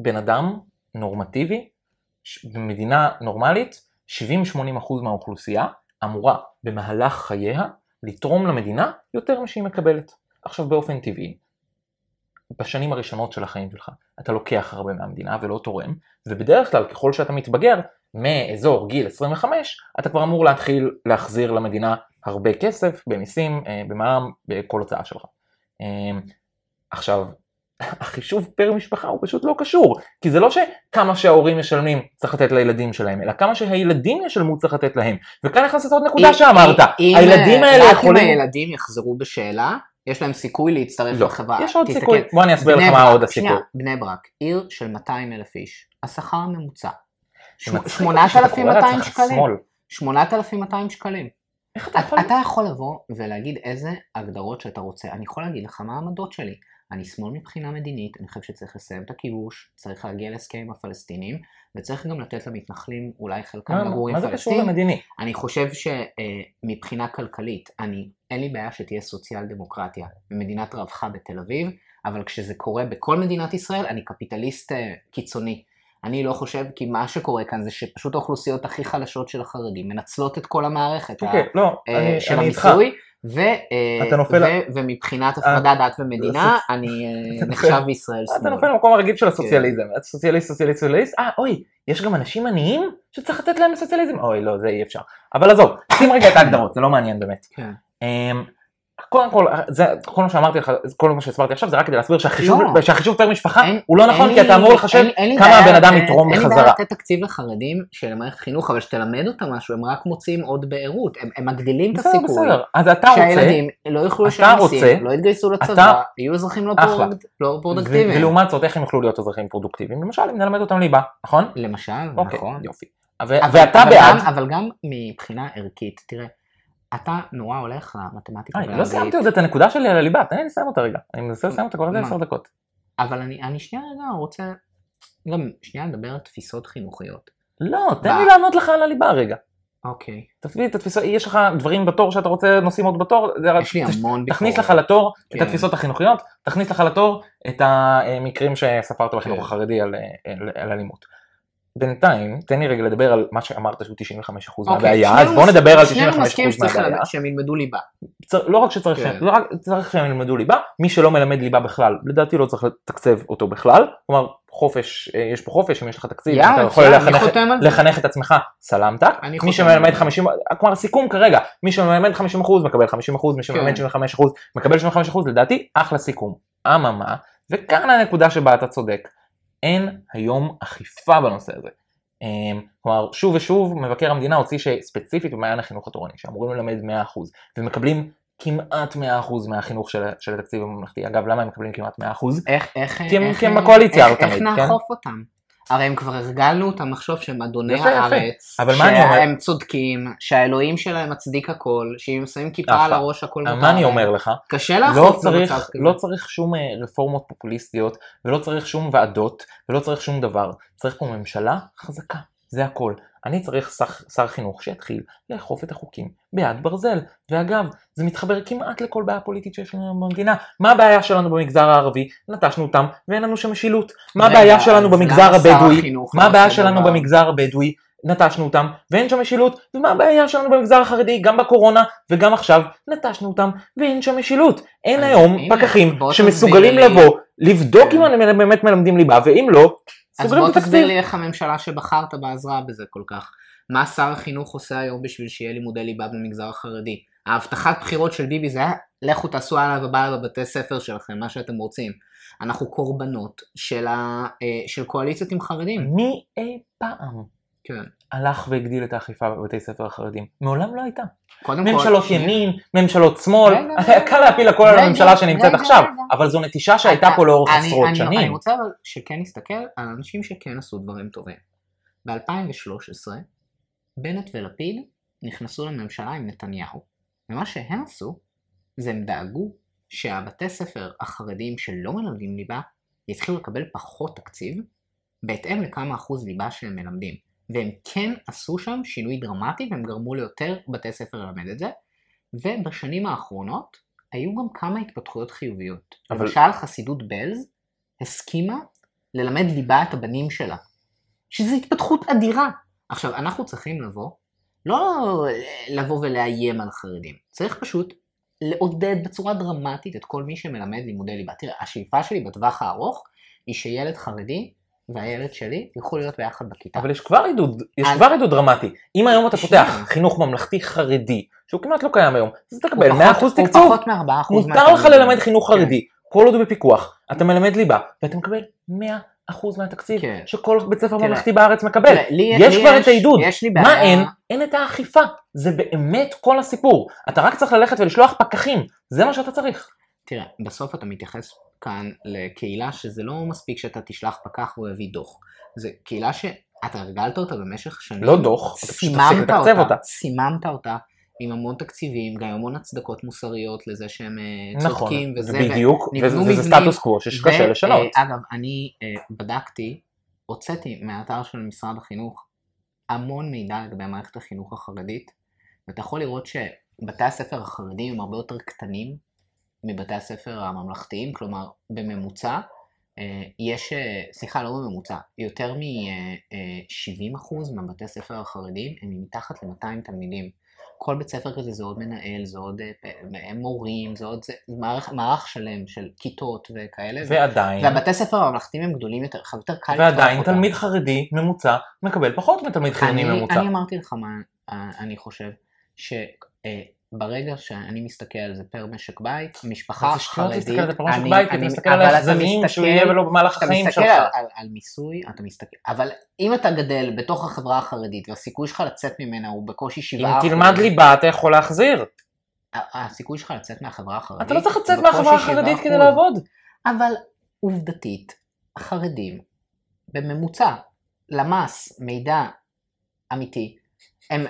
בן אדם נורמטיבי, במדינה נורמלית, 70-80% מהאוכלוסייה אמורה במהלך חייה לתרום למדינה יותר משהיא מקבלת. עכשיו באופן טבעי, בשנים הראשונות של החיים שלך, אתה לוקח הרבה מהמדינה ולא תורם, ובדרך כלל ככל שאתה מתבגר, מאזור גיל 25, אתה כבר אמור להתחיל להחזיר למדינה הרבה כסף במיסים, אה, במע"מ, בכל הוצאה שלך. אה, עכשיו, החישוב פר משפחה הוא פשוט לא קשור, כי זה לא שכמה שההורים משלמים צריך לתת לילדים שלהם, אלא כמה שהילדים ישלמו צריך לתת להם. וכאן נכנסת עוד נקודה שאמרת, הילדים האלה רק יכולים... אם הילדים יחזרו בשאלה, יש להם סיכוי להצטרף לא, לחברה. יש עוד תסתכל, סיכוי, בוא אני אסביר לך מה עוד הסיכוי. בני ברק, עיר של 200 אלף איש, השכר הממוצע. 8,200 לעצמך שקלים. שמאל. 8,200 שקלים. איך אתה יכול... אתה יכול לבוא ולהגיד איזה הגדרות שאתה רוצה. אני יכול להגיד לך מה העמדות שלי. אני שמאל מבחינה מדינית, אני חושב שצריך לסיים את הכיבוש, צריך להגיע להסכם עם הפלסטינים, וצריך גם לתת למתנחלים, אולי חלקם מה- לגור עם מה זה קשור. למדיני? אני חושב שמבחינה כלכלית, אני, אין לי בעיה שתהיה סוציאל דמוקרטיה במדינת רווחה בתל אביב, אבל כשזה קורה בכל מדינת ישראל, אני קפיטליסט אה, קיצוני. אני לא חושב, כי מה שקורה כאן זה שפשוט האוכלוסיות הכי חלשות של החרדים מנצלות את כל המערכת ה- אוקיי, לא, אה, אני של אני איתך. המיסוי, ו, אה, אתה נופל- ו, ומבחינת הפרדת דת ומדינה, אני אה, אתה נחשב בישראל אתה שמאל. נופל במקום הרגיל של הסוציאליזם, אתה סוציאליסט, סוציאליסט, סוציאליסט, אה אוי, יש גם אנשים עניים שצריך לתת להם סוציאליזם, אוי לא, זה אי אפשר. אבל עזוב, שים רגע את ההגדרות, זה לא מעניין באמת. קודם כל, זה, כל מה שאמרתי לך, כל מה שהסברתי עכשיו זה רק כדי להסביר שהחישוב, לא. שהחישוב פר משפחה אין- הוא לא נכון, לי- כי אתה אמור לחשב אין- כמה הבן אדם יתרום אין לי בחזרה. בעיה לתת תקציב לחרדים של מערכת חינוך, אבל שתלמד אותם משהו, הם רק מוצאים עוד בעירות, הם, הם מגדילים את בסדר, הסיכוי. בסדר, אז אתה רוצה, שהילדים לא יוכלו לשלם מיסים, לא יתגייסו לצבא, אתה- יהיו אזרחים לא. פרוד, לא ו- פרודקטיביים. ולעומת זאת איך הם יוכלו להיות אזרחים פרודוקטיביים? למשל אם נלמד אותם ליבה, נכון? למשל, אוקיי, נכון. יופי. ו- אבל, ואתה אבל בעד, גם, אבל גם מבחינה ערכית, תראה, אתה נורא הולך למתמטיקה אה, לא סיימתי עוד את הנקודה שלי על הליבה, תן לי לסיים אותה רגע. אני מנסה לסיים אותה כבר איזה? עשר דקות. אבל אני, אני שנייה רגע רוצה גם שנייה לדבר על תפיסות חינוכיות. לא, תן? לי לענות לך על הליבה רגע. אוקיי. תביא את התפיסות, יש לך דברים בתור שאתה רוצה, נושאים עוד בתור, יש לי המון תכניס ביקורת. לך לתור את כן. התפיסות החינוכיות, תכניס לך לתור את המקרים שספרת בחינוך כן. החרדי על, על אלימות. בינתיים, תן לי רגע לדבר על מה שאמרת שהוא 95% אוקיי, מהבעיה, שנינו אז בוא מס- נדבר על שנינו 95% מסכימים שצריך מהבעיה. ללמד- שהם ילמדו ליבה. צר- לא רק שצריך כן. שהם, לא רק צריך שהם ילמדו ליבה, מי שלא מלמד ליבה בכלל, לדעתי לא צריך לתקצב אותו בכלל, כלומר חופש, אה, יש פה חופש, אם יש לך תקציב, יאללה, אתה יכול לחנך. לחנך את עצמך, סלמתק, אני מי שמלמד על זה. 50, כלומר סיכום כרגע, מי שמלמד 50% מקבל 50%, מי שמלמד כן. 75% מקבל 75%, לדעתי אחלה סיכום. אממה, וכאן הנקודה שבה אתה צודק, אין היום אכיפה בנושא הזה. אמ, כלומר, שוב ושוב מבקר המדינה הוציא שספציפית במעיין החינוך התורני, שאמורים ללמד 100% ומקבלים כמעט 100% מהחינוך של, של התקציב הממלכתי. אגב, למה הם מקבלים כמעט 100%? איך, איך, כי הם- איך, כי הם בקואליציה איך, תמיד, איך כן? נאכוף אותם? הרי הם כבר הרגלנו אותם לחשוב שהם אדוני יפה, יפה. הארץ, אבל מה אני אומר? שהם צודקים, שהאלוהים שלהם מצדיק הכל, שאם שמים כיפה אחלה. על הראש הכל מותר מה אני. אומר לך? קשה לא לאכוף במצב צריך, כזה. לא צריך שום אה, רפורמות פופוליסטיות, ולא צריך שום ועדות, ולא צריך שום דבר. צריך פה ממשלה חזקה, זה הכל. אני צריך שר, שר חינוך שיתחיל לאכוף את החוקים ביד ברזל. ואגב, זה מתחבר כמעט לכל בעיה פוליטית שיש לנו במדינה. מה הבעיה שלנו במגזר הערבי? נטשנו אותם, ואין לנו שם משילות. מה הבעיה שלנו במגזר הבדואי? מה לא הבעיה שלנו? במגזר הבדואי? נטשנו אותם, ואין שם משילות, ומה הבעיה שלנו במגזר החרדי, גם בקורונה וגם עכשיו, נטשנו אותם, ואין שם משילות. אין היום הנה, פקחים שמסוגלים לי. לבוא, לבדוק כן. אם הם באמת מלמדים ליבה, ואם לא, אז בוא תסביר. לי איך הממשלה שבחרת בה עזרה בזה כל כך. מה שר החינוך עושה היום בשביל שיהיה לימודי ליבה במגזר החרדי? ההבטחת בחירות של ביבי זה היה, לכו תעשו הלאה ובעלה בבתי ספר שלכם, מה שאתם רוצים. אנחנו קורבנות של, ה, אה, של קואליציות עם חרדים. מי אי פעם כן. הלך והגדיל את האכיפה בבתי ספר החרדיים? מעולם לא הייתה. קודם כל... ממשלות שנייה. ימין, ממשלות שמאל, היה. קל להפיל הכל על הממשלה שנמצאת עכשיו. אבל זו נטישה שהייתה פה לאורך עשרות שנים. אני רוצה אבל שכן נסתכל על אנשים שכן עשו דברים טובים. ב-2013, בנט ולפיד נכנסו לממשלה עם נתניהו. ומה שהם עשו, זה הם דאגו שהבתי ספר החרדיים שלא מלמדים ליבה, יתחילו לקבל פחות תקציב, בהתאם לכמה אחוז ליבה שהם מלמדים. והם כן עשו שם שינוי דרמטי, והם גרמו ליותר בתי ספר ללמד את זה. ובשנים האחרונות, היו גם כמה התפתחויות חיוביות. אבל- למשל, חסידות בלז הסכימה ללמד ליבה את הבנים שלה. שזו התפתחות אדירה. עכשיו, אנחנו צריכים לבוא, לא לבוא ולאיים על חרדים, צריך פשוט לעודד בצורה דרמטית את כל מי שמלמד לימודי ליבה. תראה, השאיפה שלי בטווח הארוך היא שילד חרדי והילד שלי יוכלו להיות ביחד בכיתה. אבל יש כבר עידוד, יש אני- כבר עידוד דרמטי. אם היום אתה. פותח חינוך ממלכתי חרדי, שהוא כמעט לא קיים היום, אז הוא תקבל פחות- 100% הוא תקצוב. פחות מ-4% מותר לך ללמד חינוך חרדי, כל עוד הוא בפיקוח, אתה מלמד ליבה, ואתה מקבל 100% מהתקציב כן. שכל בית ספר ממלכתי בארץ מקבל. תראה, לי- יש לי כבר את העידוד. יש לי בעיה. מה אין? אין את האכיפה. זה באמת כל הסיפור. אתה רק צריך ללכת ולשלוח פקחים, זה מה שאתה צריך. תראה, בסוף אתה מתייחס כאן לקהילה שזה לא מספיק שאתה תשלח פקח והוא יביא דוח. זה קהילה שאתה הרגלת אותה במשך שנים. לא דוח, סיממת אותה, אותה. סיממת אותה עם המון תקציבים, גם המון הצדקות מוסריות לזה שהם אה, נכון, צודקים וזה. בדיוק, ונבנו וזה וזה סטטוס קוו שקשה לשנות. אה, אגב, אני אה, בדקתי, הוצאתי מהאתר של משרד החינוך המון מידע לגבי מערכת החינוך החרדית, ואתה יכול לראות שבתי הספר החרדיים הם הרבה יותר קטנים מבתי הספר הממלכתיים, כלומר בממוצע אה, יש, אה, סליחה לא בממוצע, יותר מ-70% מהבתי הספר החרדיים הם מתחת ל-200 תלמידים. כל בית ספר כזה זה עוד מנהל, זה עוד אה, מורים, זה עוד זה, מערך, מערך שלם של כיתות וכאלה. ועדיין, והבתי ספר הממלכתיים הם גדולים יותר, לך יותר קל ועדיין אותם. תלמיד חרדי ממוצע מקבל פחות מתלמיד חילוני אני, ממוצע. אני אמרתי לך מה אה, אני חושב, שברגע שאני מסתכל על זה פר משק בית, משפחה חרדית, אני- בית, אתה אני- מסתכל על אבל אתה מסתכל- שהוא יהיה ולא במהלך אתה החיים מסתכל שלך. על, על, על מיסוי, אתה מסתכל, אבל אם אתה גדל בתוך החברה החרדית והסיכוי שלך לצאת ממנה הוא בקושי 7%, אם תלמד ליבה אתה יכול להחזיר. הסיכוי שלך לצאת מהחברה החרדית, אתה לא צריך לצאת מהחברה החרדית 7%. כדי לעבוד. אבל עובדתית, החרדים, בממוצע, למ"ס, מידע אמיתי, הם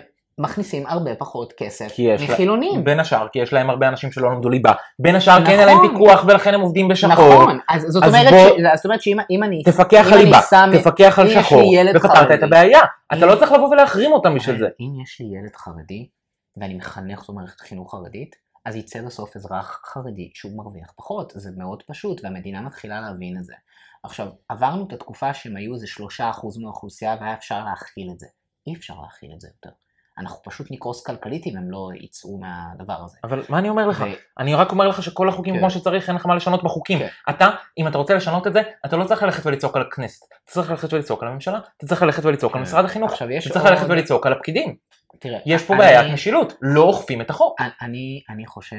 מכניסים הרבה פחות כסף יש לה- מחילונים. בין השאר, כי יש להם הרבה אנשים שלא למדו ליבה. בין השאר, כי אין להם נכון. פיקוח ולכן הם עובדים בשחור. נכון, אז זאת אז אומרת בוא- ש- זאת אומרת שאם אם אני... תפקח על ליבה, שם- תפקח על שחור, ופתרת את הבעיה. אתה אם- לא צריך לבוא ולהחרים אותם בשביל זה. אם יש לי ילד חרדי, ואני מחנך אותו במערכת חינוך חרדית, אז יצא בסוף אזרח חרדי שהוא מרוויח פחות, זה מאוד פשוט, והמדינה מתחילה להבין את זה. עכשיו, עברנו את התקופה שהם היו איזה שלושה אחוז מהאוכלוסייה והיה אפשר להכיל את זה. אי אפשר להכיל את זה יותר. אנחנו פשוט נקרוס כלכלית אם הם לא יצאו מהדבר הזה. אבל מה אני אומר לך? ו- אני רק אומר לך שכל החוקים כן. כמו שצריך, אין לך מה לשנות בחוקים. כן. אתה, אם אתה רוצה לשנות את זה, אתה לא צריך ללכת ולצעוק על הכנסת. אתה צריך ללכת ולצעוק על הממשלה, אתה צריך ללכת ולצעוק על כן. משרד החינוך. עכשיו יש אתה צריך עוד- ללכת ולצעוק על הפקידים. תראה, יש פה אני- בעיית משילות, לא אוכפים את החוק. אני, אני חושב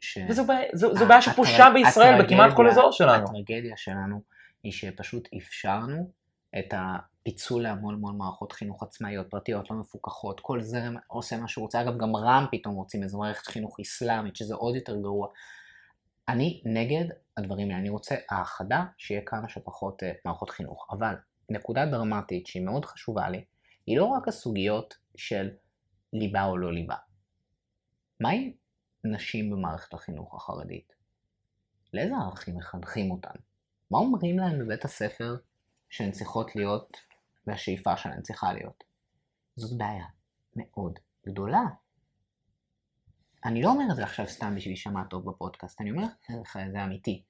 ש... וזו בעיה- זו זו ה- בעיה שפושה בישראל בכמעט כל אזור שלנו. הטרגדיה שלנו היא שפשוט אפשרנו את הפיצול להמון המון מערכות חינוך עצמאיות, פרטיות, לא מפוקחות, כל זרם עושה מה שהוא רוצה. אגב, גם רע"מ פתאום רוצים איזו מערכת חינוך אסלאמית, שזה עוד יותר גרוע. אני נגד הדברים האלה, אני רוצה האחדה, שיהיה כמה שפחות uh, מערכות חינוך. אבל נקודה דרמטית שהיא מאוד חשובה לי, היא לא רק הסוגיות של ליבה או לא ליבה. מה עם נשים במערכת החינוך החרדית? לאיזה ערכים מחנכים אותן? מה אומרים להן בבית הספר שהן צריכות להיות והשאיפה שלהן צריכה להיות? זאת בעיה מאוד גדולה. אני לא אומר את זה עכשיו סתם בשביל להישמע טוב בפודקאסט, אני אומר לך את זה אמיתי.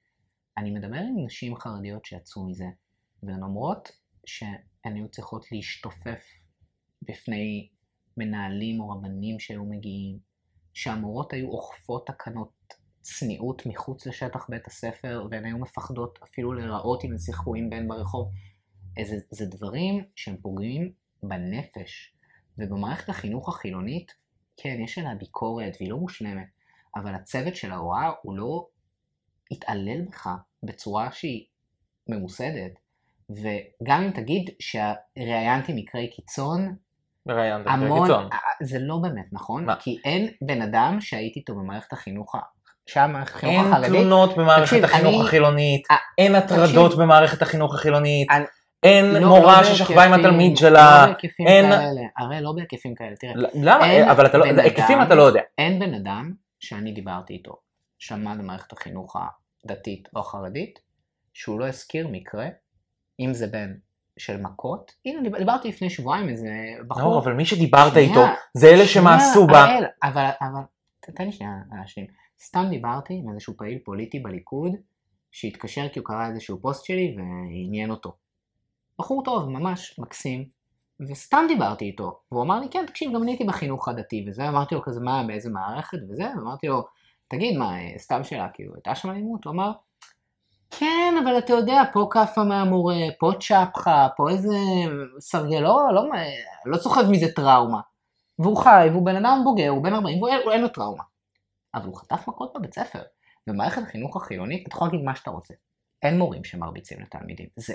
אני מדבר עם נשים חרדיות שיצאו מזה, והן אומרות שהן היו צריכות להשתופף בפני מנהלים או רבנים שהיו מגיעים, שהמורות היו אוכפות תקנות צניעות מחוץ לשטח בית הספר, והן היו מפחדות אפילו להיראות אם הן שיחקו עם בן ברחוב. זה, זה דברים שהם פוגעים בנפש. ובמערכת החינוך החילונית, כן, יש עליה ביקורת והיא לא מושלמת, אבל הצוות של ההוראה הוא לא יתעלל בך בצורה שהיא ממוסדת. וגם אם תגיד שראיינתי מקרי קיצון, ראיינת המון, קיצון. זה לא באמת נכון, מה? כי אין בן אדם שהייתי איתו במערכת החינוך, ה- שם מערכת החינוך אין החרדית, תלונות במערכת תקשיב, החינוך אני- החילונית, אה, אין הטרדות. במערכת החינוך החילונית, אני- אין לא- מורה לא ששכבה עם התלמיד שלה, לא בהיקפים אין- כאלה, הרי לא בהיקפים כאלה, תראה, למה? אין אבל אתה לא, היקפים אתה לא יודע. אין בן אדם שאני דיברתי איתו, שמע במערכת החינוך הדתית או החרדית, שהוא לא הזכיר מקרה, אם זה בן של מכות, הנה דיב- דיברתי לפני שבועיים איזה בחור, לא, אבל מי שדיברת שנייה, איתו, זה אלה שמאסו בה. אבל, אבל, ת- תן לי שנייה להשלים. סתם דיברתי עם איזשהו פעיל פוליטי בליכוד, שהתקשר כי הוא קרא איזשהו פוסט שלי ועניין אותו. בחור טוב, ממש מקסים, וסתם דיברתי איתו, והוא אמר לי, כן, תקשיב, גם אני הייתי בחינוך הדתי, וזה, אמרתי לו כזה, מה, באיזה מערכת וזה, ואמרתי לו, תגיד, מה, אה, סתם שאלה, כאילו, הייתה שם אלימות? הוא אמר, כן, אבל אתה יודע, פה כאפה מהמורה, פה צ'פחה, פה איזה סרגל, לא, לא, לא סוחב מזה טראומה. והוא חי, והוא בן אדם בוגר, הוא בן 40, והוא אין לו טראומה. אבל הוא חטף מכות בבית ספר. במערכת החינוך החילונית, אתה יכול להגיד מה שאתה רוצה. אין מורים שמרביצים לתלמידים. זה, זה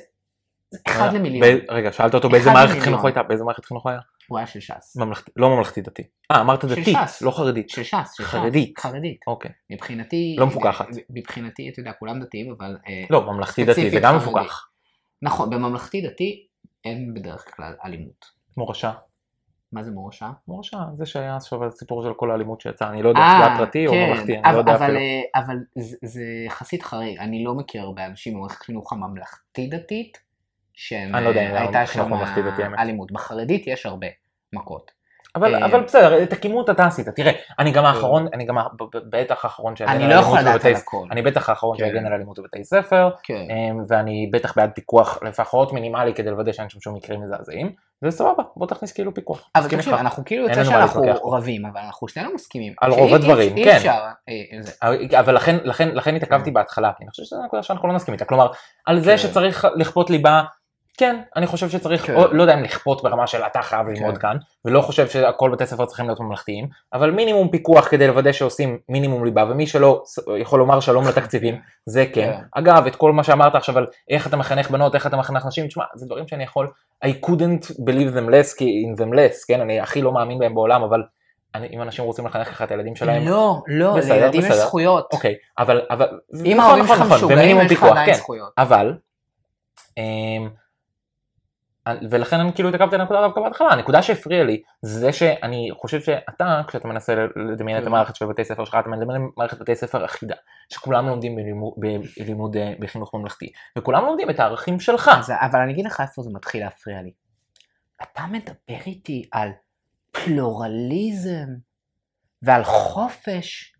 אחד למיליון. ב- רגע, שאלת אותו באיזה מערכת למיליון. חינוך הייתה? באיזה מערכת חינוך היה? הוא היה של ש"ס. לא ממלכתי דתי. אה, אמרת דתית, ש"ס. לא חרדית. של ש"ס, של ש"ס. חרדית. חרדית. אוקיי. מבחינתי... לא מפוקחת. מבחינתי, אתה יודע, כולם דתיים, אבל... אה, לא, ממלכתי דתי, זה גם. מפוקח. נכון, בממלכתי דתי אין בדרך כלל אלימות. מורשה. מה זה מורשה? מורשה, זה שהיה עכשיו הסיפור של כל האלימות שיצא, אני לא יודע, אה, זה היה פרטי או כן, ממלכתי, אני לא יודע אפילו. אה, אבל זה- יחסית חריג, אני לא מכיר הרבה אנשים במערכת חינוך הממלכתי-דתית, שהם, אני לא אה, שם. אלימות. בחרדית יש הרבה מכות. אבל, אה, אבל בסדר, את הכימות אתה עשית, תראה, אני גם האחרון, אני גם בטח האחרון שיגן אני לא יכול לדעת על הכל. אני בטח האחרון כן. שיגן על אלימות בבתי ספר, כן. אמ, ואני בטח בעד פיקוח לפחות מינימלי כדי לוודא שאין שם שום מקרים מזעזעים, וסבבה, בוא תכניס כאילו פיקוח. אבל תקשיב. אנחנו כאילו יוצא שאנחנו. רבים, אבל אנחנו שנינו מסכימים. על רוב הדברים, כן. אה. אבל לכן התעכבתי בהתחלה, כי אני חושב שזו נקודה שאנחנו לא נסכים איתה, כלומר, על זה כן. שצריך לכפות ליבה, כן, אני חושב שצריך, כן. או, לא יודע אם לכפות ברמה של אתה חייב ללמוד כן. כאן, ולא חושב שכל בתי ספר צריכים להיות ממלכתיים, אבל מינימום פיקוח כדי לוודא שעושים מינימום ליבה, ומי שלא יכול לומר שלום לתקציבים, זה כן. כן. אגב, את כל מה שאמרת עכשיו על איך אתה מחנך בנות, איך אתה מחנך נשים, תשמע, זה דברים שאני יכול, I couldn't believe them less, in them less, כן, אני הכי לא מאמין בהם בעולם, אבל אני, אם אנשים רוצים לחנך ככה את הילדים שלהם, לא, לא, בסדר, לילדים יש בסדר. זכויות. אוקיי, אבל, אבל, אם נכון, ההורים נכון, שלך נכון, משוגעים, יש לך עדיין כן. זכויות. אבל, אמ, ולכן אני כאילו התעכבתי על הנקודה דווקא בהתחלה, הנקודה שהפריעה לי זה שאני חושב שאתה, כשאתה מנסה לדמיין את כן. המערכת של בתי ספר שלך, אתה מדמיין מערכת בתי ספר אחידה, שכולם לומדים בלימוד, בלימוד אה, בחינוך ממלכתי, וכולם לומדים את הערכים שלך. אז, אבל אני אגיד לך איפה זה מתחיל להפריע לי. אתה מדבר איתי על פלורליזם ועל חופש.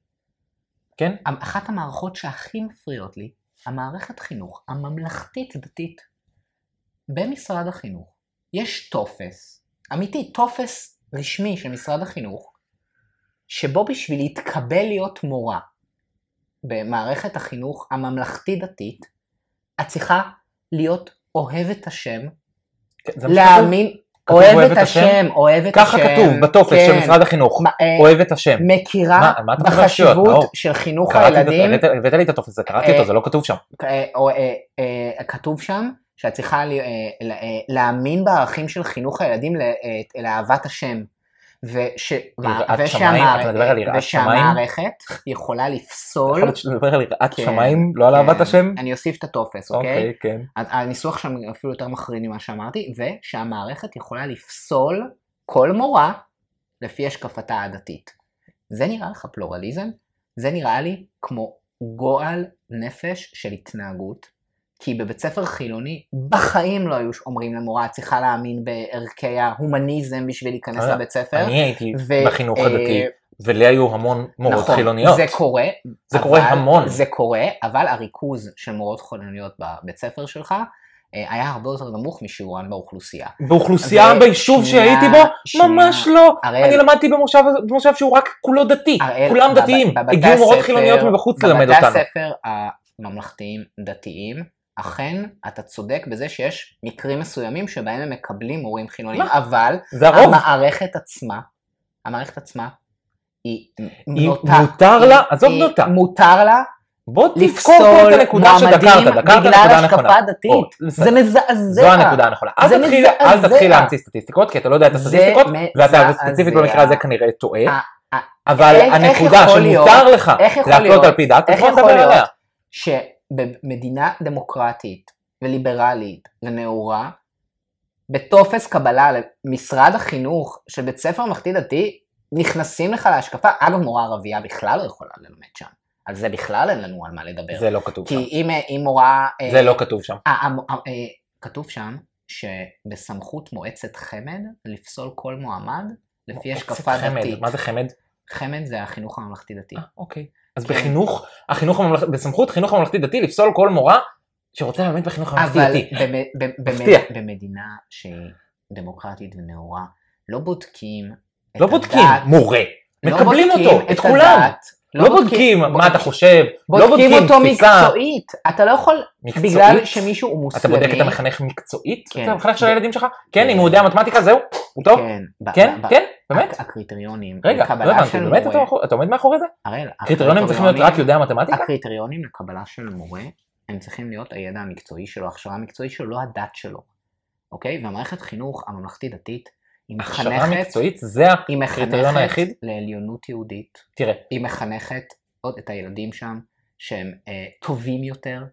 כן? אחת המערכות שהכי מפריעות לי, המערכת חינוך הממלכתית דתית. במשרד החינוך יש טופס, אמיתי, טופס רשמי של משרד החינוך, שבו בשביל להתקבל להיות מורה במערכת החינוך הממלכתי-דתית, את צריכה להיות אוהבת השם, כן. להאמין, כתוב אוהב את השם, אוהב את השם. ככה כתוב בטופס של כן. משרד החינוך, אה, אוהב את השם. מכירה בחשיבות נאור? של חינוך הילדים, הבאת- לי את הטופס הזה, קראתי אה, אותו, זה לא כתוב שם. אה, אה, אה, כתוב שם שאת צריכה אה, אה, להאמין בערכים של חינוך הילדים ל- אה, לאהבת השם. אתה? ושהמערכת יכולה לפסול, שאתה מדבר על יראת כן, שמיים, לא על כן. אהבת השם? אני אוסיף את הטופס, אוקיי? אוקיי, כן. הניסוח שם אפילו יותר מחריד ממה שאמרתי, ושהמערכת יכולה לפסול כל מורה לפי השקפתה הדתית. זה נראה לך פלורליזם? זה נראה לי כמו גועל נפש של התנהגות, כי בבית ספר חילוני בחיים לא היו אומרים למורה, את צריכה להאמין בערכי ההומניזם בשביל להיכנס אה, לבית ספר. אני הייתי ו- בחינוך אה, הדתי, ולי היו המון מורות נכון, חילוניות. זה קורה. זה קורה אבל- המון. זה קורה, אבל הריכוז של מורות חילוניות בבית ספר שלך אה, היה הרבה יותר נמוך משיעורן באוכלוסייה. באוכלוסייה ו- ביישוב שנייה, שהייתי בו? שנייה. ממש לא. הראל- אני למדתי במושב במושב שהוא רק כולו דתי. הראל, כולם דתיים. בבתי הגיעו מורות חילוניות מבחוץ ללמד בבתי אותנו. הספר הממלכתיים דתיים, אכן אתה צודק בזה שיש מקרים מסוימים שבהם הם מקבלים מורים חילוניים, מה? אבל. המערכת עצמה, המערכת עצמה, היא היא נוטה, מותר היא- לה, עזוב היא- נוטה. מותר לה בוא תזכור פה את הנקודה שדקרת, דקרת בגלל. השקפה דתית. או, זה. מזעזע. זו הנקודה הנכונה. אל תתחיל, אל. תתחיל להמציא סטטיסטיקות, כי אתה לא יודע את הסטטיסטיקות, ואתה. ספציפית במקרה הזה כנראה טועה. אבל הנקודה שמותר לך להפלות על פי דת, איך יכול להיות עליה. שבמדינה דמוקרטית וליברלית ונאורה, בטופס קבלה למשרד החינוך של בית ספר ממלכתי דתי, נכנסים לך להשקפה, אגב מורה ערבייה בכלל לא יכולה ללמד שם, על זה בכלל אין לנו על מה לדבר. זה לא כתוב שם. כי אם, אם מורה... אה, זה לא כתוב שם. אה, אה, אה, אה, כתוב שם שבסמכות מועצת חמד לפסול כל מועמד לפי השקפה דתית. מה זה חמד? חמד זה החינוך הממלכתי דתי. אה, אוקיי. אז. בחינוך, החינוך הממלכתי, בסמכות חינוך ממלכתי דתי לפסול כל מורה שרוצה ללמד בחינוך הממלכתי אבל דתי. מפתיע. במדינה שהיא דמוקרטית ונאורה, לא בודקים לא בודקים מורה, לא מקבלים אותו, את כולם. הדת, לא בודקים מה אתה חושב, לא בודקים בודקים אותו תפיסה. מקצועית. אתה לא יכול, מקצועית? בגלל שמישהו הוא אתה מוסלמי. בודק את המחנך מקצועית? כן. את המחנך של ב- הילדים שלך? כן, כן. אם הוא יודע מתמטיקה זהו? הוא טוב? כן, ב- כן? ב- כן? באמת? הק- הקריטריונים רגע, לא הבנתי, באמת אתה אתה עומד מאחורי זה? הראל, קריטריונים צריכים להיות רק יודע מתמטיקה? הקריטריונים לקבלה של מורה, הם צריכים להיות הידע המקצועי שלו, ההכשרה המקצועית שלו, לא הדת שלו, אוקיי? והמערכת חינוך הממלכתית-דתית, היא הכשרה מחנכת, מקצועית זה היא הקריטריון מחנכת היחיד? לעליונות יהודית, תראה, היא מחנכת עוד את הילדים שם שהם אה, טובים יותר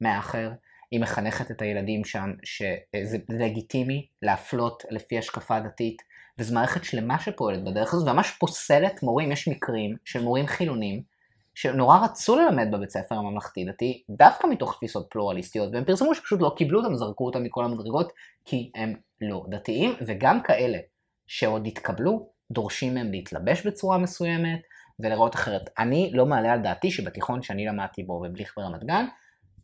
מהאחר, היא מחנכת את הילדים שם שזה לגיטימי להפלות לפי השקפה דתית, וזו מערכת שלמה שפועלת בדרך הזו, וממש פוסלת מורים, יש מקרים של מורים חילונים, שנורא רצו ללמד בבית ספר הממלכתי דתי, דווקא מתוך תפיסות פלורליסטיות, והם פרסמו שפשוט לא קיבלו אותם, זרקו אותם מכל המדרגות, כי הם לא דתיים, וגם כאלה שעוד התקבלו, דורשים מהם להתלבש בצורה מסוימת, ולראות אחרת. אני לא מעלה על דעתי שבתיכון שאני למדתי בו בבליך ברמת גן,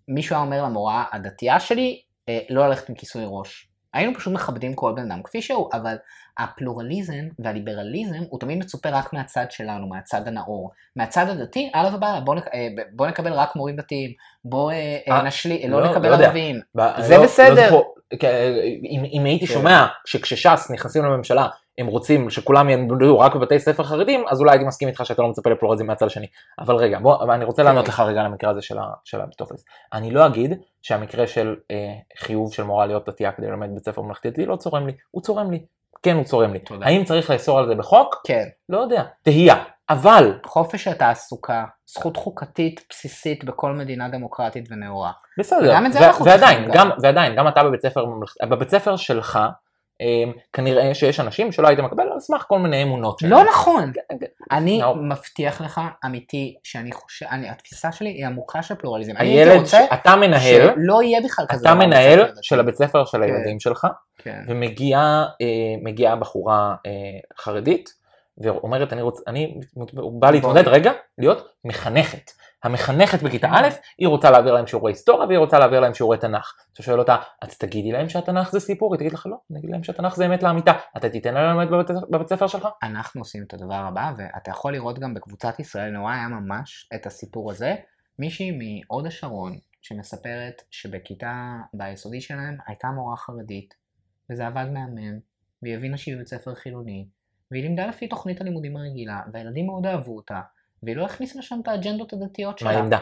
מישהו היה אומר למורה הדתייה שלי, אה, לא ללכת עם כיסוי ראש. היינו פשוט מכבדים כל בן אדם כפי שהוא, אבל הפלורליזם והליברליזם הוא תמיד מצופה רק מהצד שלנו, מהצד הנאור. מהצד הדתי, הלאה ובאללה, בוא, נק... אה, בוא נקבל רק מורים דתיים, בוא אה, אה, אה, נשלי, לא, לא- נקבל לא. ערבים. זה לא- בסדר. לא זוכר, כן, אם אם הייתי כן. שומע שכשש"ס נכנסים לממשלה הם רוצים שכולם ילמדו רק בבתי ספר חרדים, אז אולי הייתי מסכים איתך שאתה לא מצפה לפלורליזם מהצד השני. אבל רגע, בוא, אני רוצה לענות. לך רגע על המקרה הזה של ה- של הטופס. אני לא אגיד שהמקרה של אה, חיוב של מורה להיות דתייה כדי ללמד בית ספר ממלכתי דתי לא צורם לי, הוא צורם לי. כן, הוא צורם לי. תודה. האם צריך לאסור על זה בחוק? כן. לא יודע. תהייה. אבל, חופש התעסוקה, זכות חוקתית בסיסית בכל מדינה דמוקרטית ונאורה. בסדר, וגם את זה אנחנו צריכים גם, גם. ועדיין, גם אתה בבית ספר בבית ספר שלך, כנראה שיש אנשים שלא היית מקבל על סמך כל מיני אמונות שלהם. לא נכון. אני. מבטיח לך, אמיתי, שאני חושב, התפיסה שלי היא עמוקה של פלורליזם. הילד, אתה מנהל, שלא יהיה בכלל כזה אתה מנהל. של הבית ספר של כן. הילדים שלך, כן. ומגיעה אה, בחורה אה, חרדית, ואומרת, אני רוצה, אני, הוא בא להתמודד, רגע, להיות מחנכת. המחנכת בכיתה. א', היא רוצה להעביר להם שיעורי היסטוריה והיא רוצה להעביר להם שיעורי תנ"ך. אתה שואל אותה, אז תגידי להם שהתנ"ך זה סיפור? היא תגיד לך, לא, אני אגיד להם שהתנ"ך זה אמת לאמיתה. אתה תיתן להם ללמד בבית, בבית ספר שלך? אנחנו עושים את הדבר הבא, ואתה יכול לראות גם בקבוצת ישראל נורא היה ממש את הסיפור הזה. מישהי מהוד השרון שמספרת שבכיתה ביסודי שלהם הייתה מורה חרדית, וזה עבד מהמם, והיא הבינה שהיא בבית ספר חילוני, והיא לימדה לפי תוכנית הלימודים הרגילה, והילדים מאוד אהבו אותה, והיא לא הכניסה לשם את האג'נדות הדתיות מה שלה. העמדה?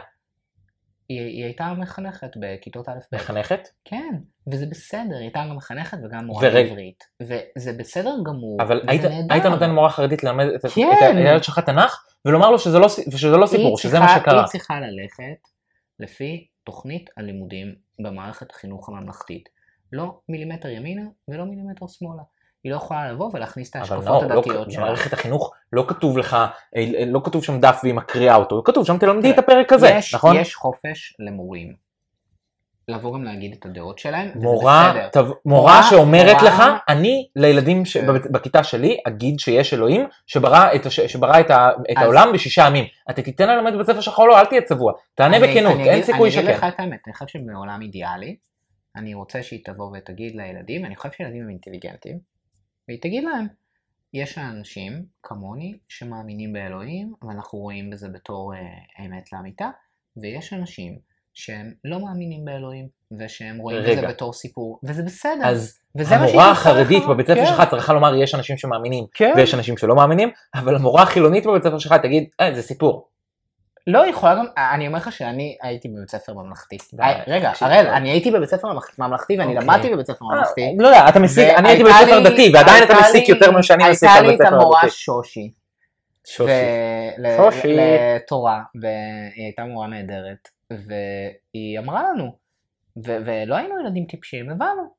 היא, היא הייתה מחנכת בכיתות א'-ב'. מחנכת? כן, וזה בסדר, היא הייתה גם מחנכת וגם מורה ורגע- עברית. וזה בסדר גמור, אבל היית, נהדר. היית נותן מורה חרדית ללמד את, את כן. הילד שלך תנ"ך, ולומר לו שזה לא, ס- שזה לא סיפור, היא שזה צריכה- מה שקרה. היא צריכה ללכת לפי תוכנית הלימודים במערכת החינוך הממלכתית. לא מילימטר ימינה ולא מילימטר שמאלה. היא לא יכולה לבוא ולהכניס את ההשקפות לא, לא, הדתיות שלה. במערכת החינוך לא כתוב לך, אה, לא כתוב שם דף והיא מקריאה אותו, כתוב שם תלמדי את הפרק הזה, יש, נכון? יש חופש למורים. לבוא גם להגיד את הדעות שלהם, וזה מורה, בסדר. תב, מורה שאומרת מורה- לך, אני לילדים ש... כן. בכיתה שלי אגיד שיש אלוהים שברא את, הש... שברא את, ה... את אז- העולם בשישה ימים. אתה תיתן ללמד בבית ספר או לא? אל תהיה צבוע. תענה אני- בכנות, אני אין אגיד- סיכוי אני אגיד לך שכן. את האמת, אני חושב שבעולם אידיאלי, אני רוצה שהיא תבוא ותגיד לילדים, אני חושב שילדים הם אינטליגנטים, והיא תגיד להם, יש אנשים כמוני שמאמינים באלוהים, ואנחנו רואים בזה בתור אה, אמת לאמיתה, ויש אנשים שהם לא מאמינים באלוהים, ושהם רואים רגע. בזה בתור סיפור, וזה בסדר. אז וזה המורה החרדית בבית ספר כן. שלך צריכה לומר יש אנשים שמאמינים כן. ויש אנשים שלא מאמינים, אבל המורה החילונית בבית ספר שלך תגיד, אה, זה סיפור. לא, יכולה גם, אני אומר לך שאני הייתי בבית ספר ממלכתי. אה, רגע, הראל. אני הייתי בבית ספר ממלכ- ממלכתי ואני אוקיי. למדתי בבית ספר ממלכתי. אה, לא יודע, אתה מסיק, אני הייתי בבית ספר לי- דתי ועדיין אתה הייתה מסיק לי- יותר ממה שאני מסיק הייתה על לי בית את ספר המורה דתי. שושי, שושי. לתורה, והיא הייתה מורה נהדרת, והיא אמרה לנו, ולא היינו ילדים טיפשים, הבנו.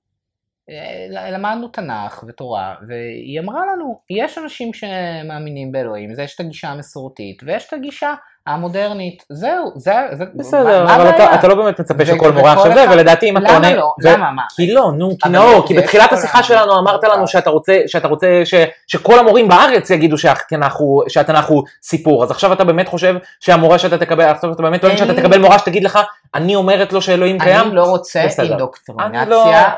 אה, למדנו תנ"ך ותורה, והיא אמרה לנו, יש אנשים שמאמינים באלוהים, זה יש את הגישה המסורתית, ויש את הגישה המודרנית, זהו, זה, זה, בסדר, מה אבל הבעיה? אתה, אתה לא באמת מצפה שכל מורה עכשיו זה, ולדעתי אם אתה למה עונה... לא? ו- למה? מה? כי לא, נו, כי נאור, זה כי בתחילת השיחה שלנו אמרת לנו שאתה רוצה, שאתה רוצה ש, שכל המורים בארץ יגידו שהתנ"ך הוא, שהתנ"ך הוא סיפור, אז עכשיו אתה באמת חושב שהמורה שאתה תקבל, עכשיו אתה באמת טוען שאתה תקבל מורה שתגיד לך, אני אומרת לו שאלוהים קיים? אני לא רוצה. אני לא... אינדוקטרינציה,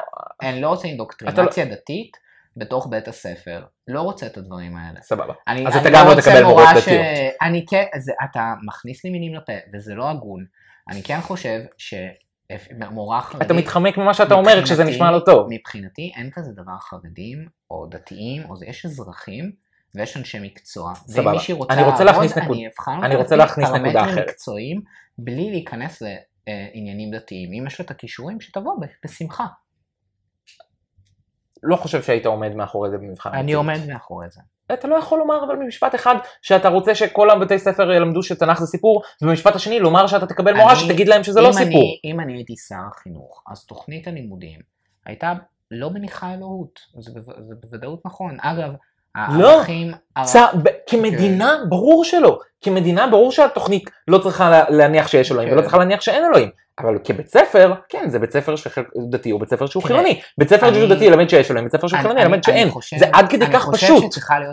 אני לא רוצה אינדוקטרינציה דתית בתוך בית הספר. לא רוצה את הדברים האלה. סבבה. אני, אז אני אתה גם לא רוצה תקבל מורות ש... דתיות. אני כן, זה, אתה מכניס לי מילים לפה, וזה לא הגון. אני כן חושב שמורה חרדית... אתה מתחמק ממה שאתה אומר כשזה נשמע לא טוב. מבחינתי אין כזה דבר חרדים, או דתיים, או זה, יש אזרחים, ויש אנשי מקצוע. סבבה. ואם מישהי רוצה אני רוצה להכניס נקוד- אני אבחן אני רוצה להכניס נקודה פרמטרים אחרת. מקצועיים, בלי להיכנס לעניינים דתיים. אם יש לה את הכישורים, שתבוא בשמחה. לא חושב שהיית עומד מאחורי זה במבחן אני המציאות. עומד מאחורי זה. אתה לא יכול לומר אבל במשפט אחד שאתה רוצה שכל הבתי ספר ילמדו שתנ"ך זה סיפור, ובמשפט השני לומר שאתה תקבל מורה אני- שתגיד להם שזה לא אם סיפור. אני, אם אני הייתי שר החינוך, אז תוכנית הלימודים הייתה לא מניחה אלוהות. זה, זה בוודאות נכון. אגב, לא. הערכים... צ... ב... כמדינה ברור שלא, כמדינה ברור שהתוכנית לא צריכה לה- להניח שיש אלוהים כן. ולא צריכה להניח שאין אלוהים, אבל כבית ספר, כן זה בית ספר שחלק דתי הוא בית ספר שהוא תראה, חילוני, בית ספר אני- דתי ילמד שיש אלוהים, בית ספר שהוא אני- חילוני אני- ילמד אני שאין, חושב- זה עד כדי אני כך פשוט,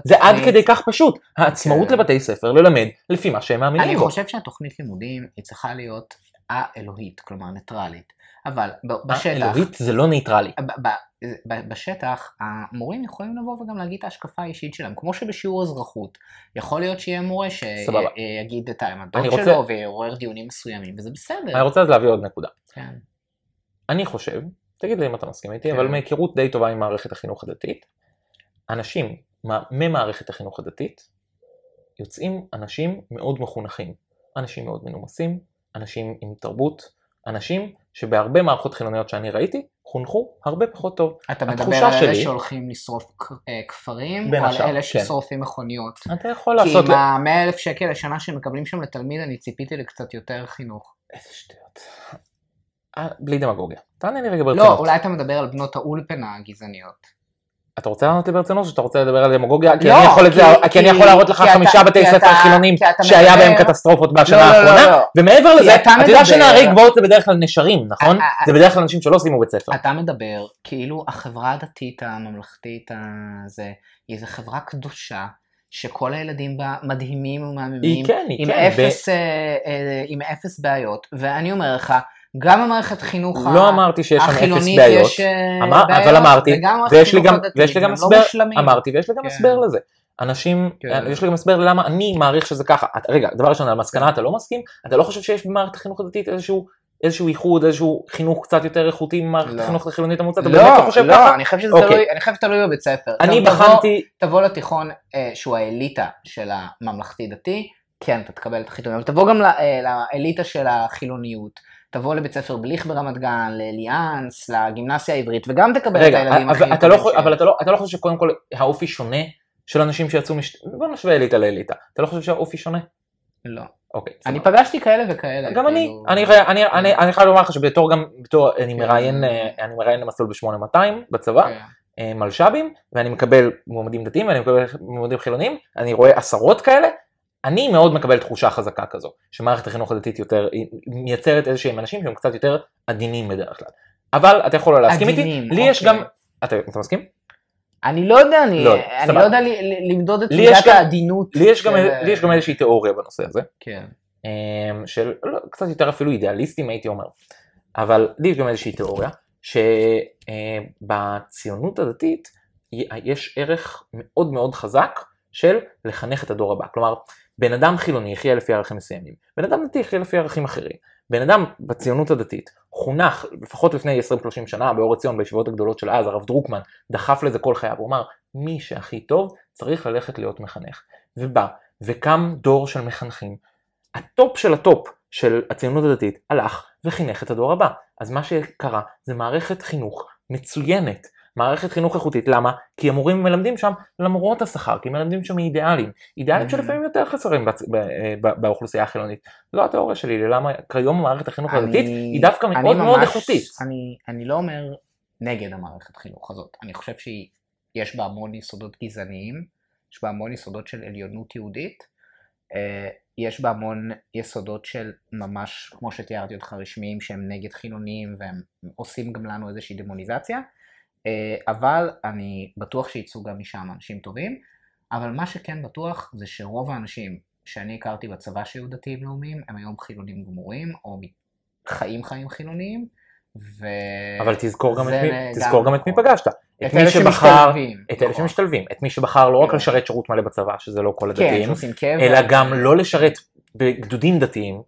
זה עד כדי כך פשוט, העצמאות כן. לבתי ספר ללמד לפי מה שהם אני מאמינים בו. חושב שהתוכנית לימודים היא צריכה להיות א-אלוהית, כלומר ניטרלית. אבל ב- בשטח, אלוהית זה לא ניטרלי. בשטח המורים יכולים לבוא וגם להגיד את ההשקפה האישית שלהם, כמו שבשיעור אזרחות, יכול להיות שיהיה מורה. שיגיד את העמדות רוצה- שלו ויעורר דיונים מסוימים, וזה בסדר. אני רוצה אז להביא עוד נקודה. כן. אני חושב, תגיד לי אם אתה מסכים איתי, כן. אבל מהיכרות די טובה עם מערכת החינוך הדתית, אנשים ממערכת החינוך הדתית יוצאים אנשים מאוד מחונכים, אנשים מאוד מנומסים, אנשים עם תרבות, אנשים שבהרבה מערכות חילוניות שאני ראיתי, חונכו הרבה פחות טוב. אתה מדבר על אלה שלי- שהולכים לשרוף אה, כפרים, או על אלה כן. ששורפים מכוניות? אתה יכול כי לעשות... עם ה-100 אלף שקל לשנה שמקבלים שם לתלמיד, אני ציפיתי לקצת יותר חינוך. איזה שטויות. אה, בלי דמגוגיה. תענה לי רגע לא, ברצינות. אולי אתה מדבר על בנות האולפנה הגזעניות. אתה רוצה לענות לי ברצינות או שאתה רוצה לדבר על דמגוגיה? כי לא, אני יכול זה- כי- כי אני כי- יכול להראות לך כי חמישה בתי כי ספר חילונים כי שהיה בהם קטסטרופות בשנה לא, לא, לא, האחרונה, לא. ומעבר לזה, אתה יודע שנערי גבעות זה בדרך כלל נשרים, נכון? אה, אה, זה בדרך כלל אנשים שלא סיימו בית ספר. אתה מדבר כאילו החברה הדתית הממלכתית הזה, היא איזו חברה קדושה, שכל הילדים בה מדהימים ומהממים, היא כן, היא עם כן. אפס, אה, אה, עם אפס בעיות, ואני אומר לך, גם המערכת חינוך לא אמרתי שיש שם אפס בעיות. יש אה, אמר- בעיות, אבל אמרתי, ויש לי גם- ויש לי גם הם הסבר, לא. אמרתי, ויש לי גם כן. הסבר לזה. אנשים, כן. יש לי גם הסבר ללמה אני מעריך שזה ככה. אתה- רגע, דבר ראשון, על מסקנה אתה לא מסכים? אתה לא חושב שיש במערכת החינוך הדתית איזשהו... איזשהו איחוד, איזשהו חינוך קצת יותר איכותי ממערכת לא. החינוך החילונית הממוצעת, אתה באמת לא לא, חושב לא, ככה? אני חושב שזה אוקיי. תלוי, אני חושב שזה תלוי בבית ספר. אני תבוא- בחנתי, תבוא לתיכון אה, שהוא האליטה של הממלכתי-דתי, כן, אתה תקבל את החיתום, אבל תבוא גם לא- אה, לאליטה של החילוניות. תבוא לבית ספר בליך ברמת גן, לאליאנס, לגימנסיה העברית, וגם תקבל את רגע, הילדים אבל הכי לא טובים חושב- שיש. אבל אתה לא- אתה לא חושב שקודם כל האופי שונה של אנשים שיצאו מש... בוא נשווה אליטה לאליטה. אתה לא חושב שהאופי שונה? לא. אוקיי. אני. פגשתי כאלה וכאלה. גם אני, כאילו- אני, חי- אני, אני, אני חייב לומר לך שבתור גם, בתור, אני כן. מראיין, אה, אני מראיין למסלול ב-8200 בצבא, כן. אה, מלש"בים, ואני מקבל מועמדים דתיים ואני מקבל מועמדים חילונים, אני רואה עשרות כאלה, אני מאוד מקבל תחושה חזקה כזו, שמערכת החינוך הדתית יותר, היא מייצרת איזה שהם אנשים שהם קצת יותר עדינים בדרך כלל. אבל אתה יכול לא להסכים איתי, עדינים, לי יש אוקיי. גם, אתה, אתה מסכים? אני לא יודע, אני לא, אני. לא יודע למדוד את לי יש מידת גם- העדינות. לי יש גם, של- לי יש גם איזושהי תיאוריה בנושא הזה, כן. אמ, של לא, קצת יותר אפילו אידיאליסטים הייתי אומר, אבל לי יש גם איזושהי תיאוריה שבציונות הדתית יש ערך מאוד מאוד חזק של לחנך את הדור הבא, כלומר בן אדם חילוני יחיה לפי ערכים מסוימים, בן אדם דתי יחיה לפי ערכים אחרים, בן אדם בציונות הדתית חונך לפחות לפני 20-30 שנה באור עציון בישיבות הגדולות של אז, הרב דרוקמן דחף לזה כל חייו, הוא אמר מי שהכי טוב צריך ללכת להיות מחנך, ובא וקם דור של מחנכים. הטופ של הטופ של הציונות הדתית הלך וחינך את הדור הבא. אז מה שקרה זה מערכת חינוך מצוינת, מערכת חינוך איכותית. למה? כי המורים מלמדים שם למרות השכר, כי מלמדים שם אידיאלים. אידיאלים. שלפעמים יותר חסרים בצ... ב... ב... באוכלוסייה החילונית. לא התיאוריה שלי, למה כיום מערכת החינוך הדתית היא דווקא מאוד מאוד ממש- איכותית. אני, אני לא אומר נגד המערכת חינוך הזאת, אני חושב שיש בה המון יסודות גזעניים, יש בה המון יסודות של עליונות יהודית, אה, יש בה המון יסודות של ממש, כמו שתיארתי אותך, רשמיים שהם נגד חילונים והם עושים גם לנו איזושהי דמוניזציה, אה, אבל אני בטוח שיצאו גם משם אנשים טובים, אבל מה שכן בטוח זה שרוב האנשים שאני הכרתי בצבא שהיו דתיים לאומיים הם היום חילונים גמורים, או חיים חיים חילוניים, ו... אבל תזכור גם, את מי, תזכור גם את מי נכון. פגשת. את את מי שבחר. את אלה נכון. שמשתלבים, את מי שבחר לא רק כן. לשרת שירות מלא בצבא, שזה לא כל כן, הדתיים, קבע. אלא גם לא לשרת בגדודים דתיים,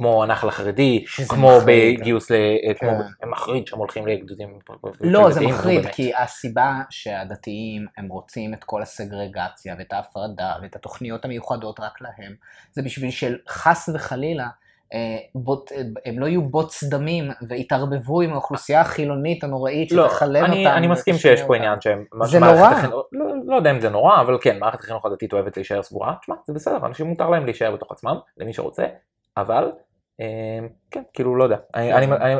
כמו הנחל החרדי, כמו. בגיוס ל... כמו כן. מחריד שהם הולכים לגדודים. לא, זה מחריד. כי הסיבה שהדתיים הם רוצים את כל הסגרגציה ואת ההפרדה ואת התוכניות המיוחדות רק להם, זה בשביל שחס וחלילה אה, בוט, הם לא יהיו בוץ דמים ויתערבבו עם האוכלוסייה החילונית הנוראית לא, שתחלם אני, אותם. אני מסכים שיש פה אותם. עניין שהם... זה נורא. החינוך- לא, לא יודע אם זה נורא, אבל כן, מערכת החינוך הדתית אוהבת להישאר סגורה. תשמע, זה בסדר, אנשים מותר להם להישאר בתוך עצמם, למי שרוצה, אבל... אה, כן, כאילו, לא יודע. אני, אני, אני,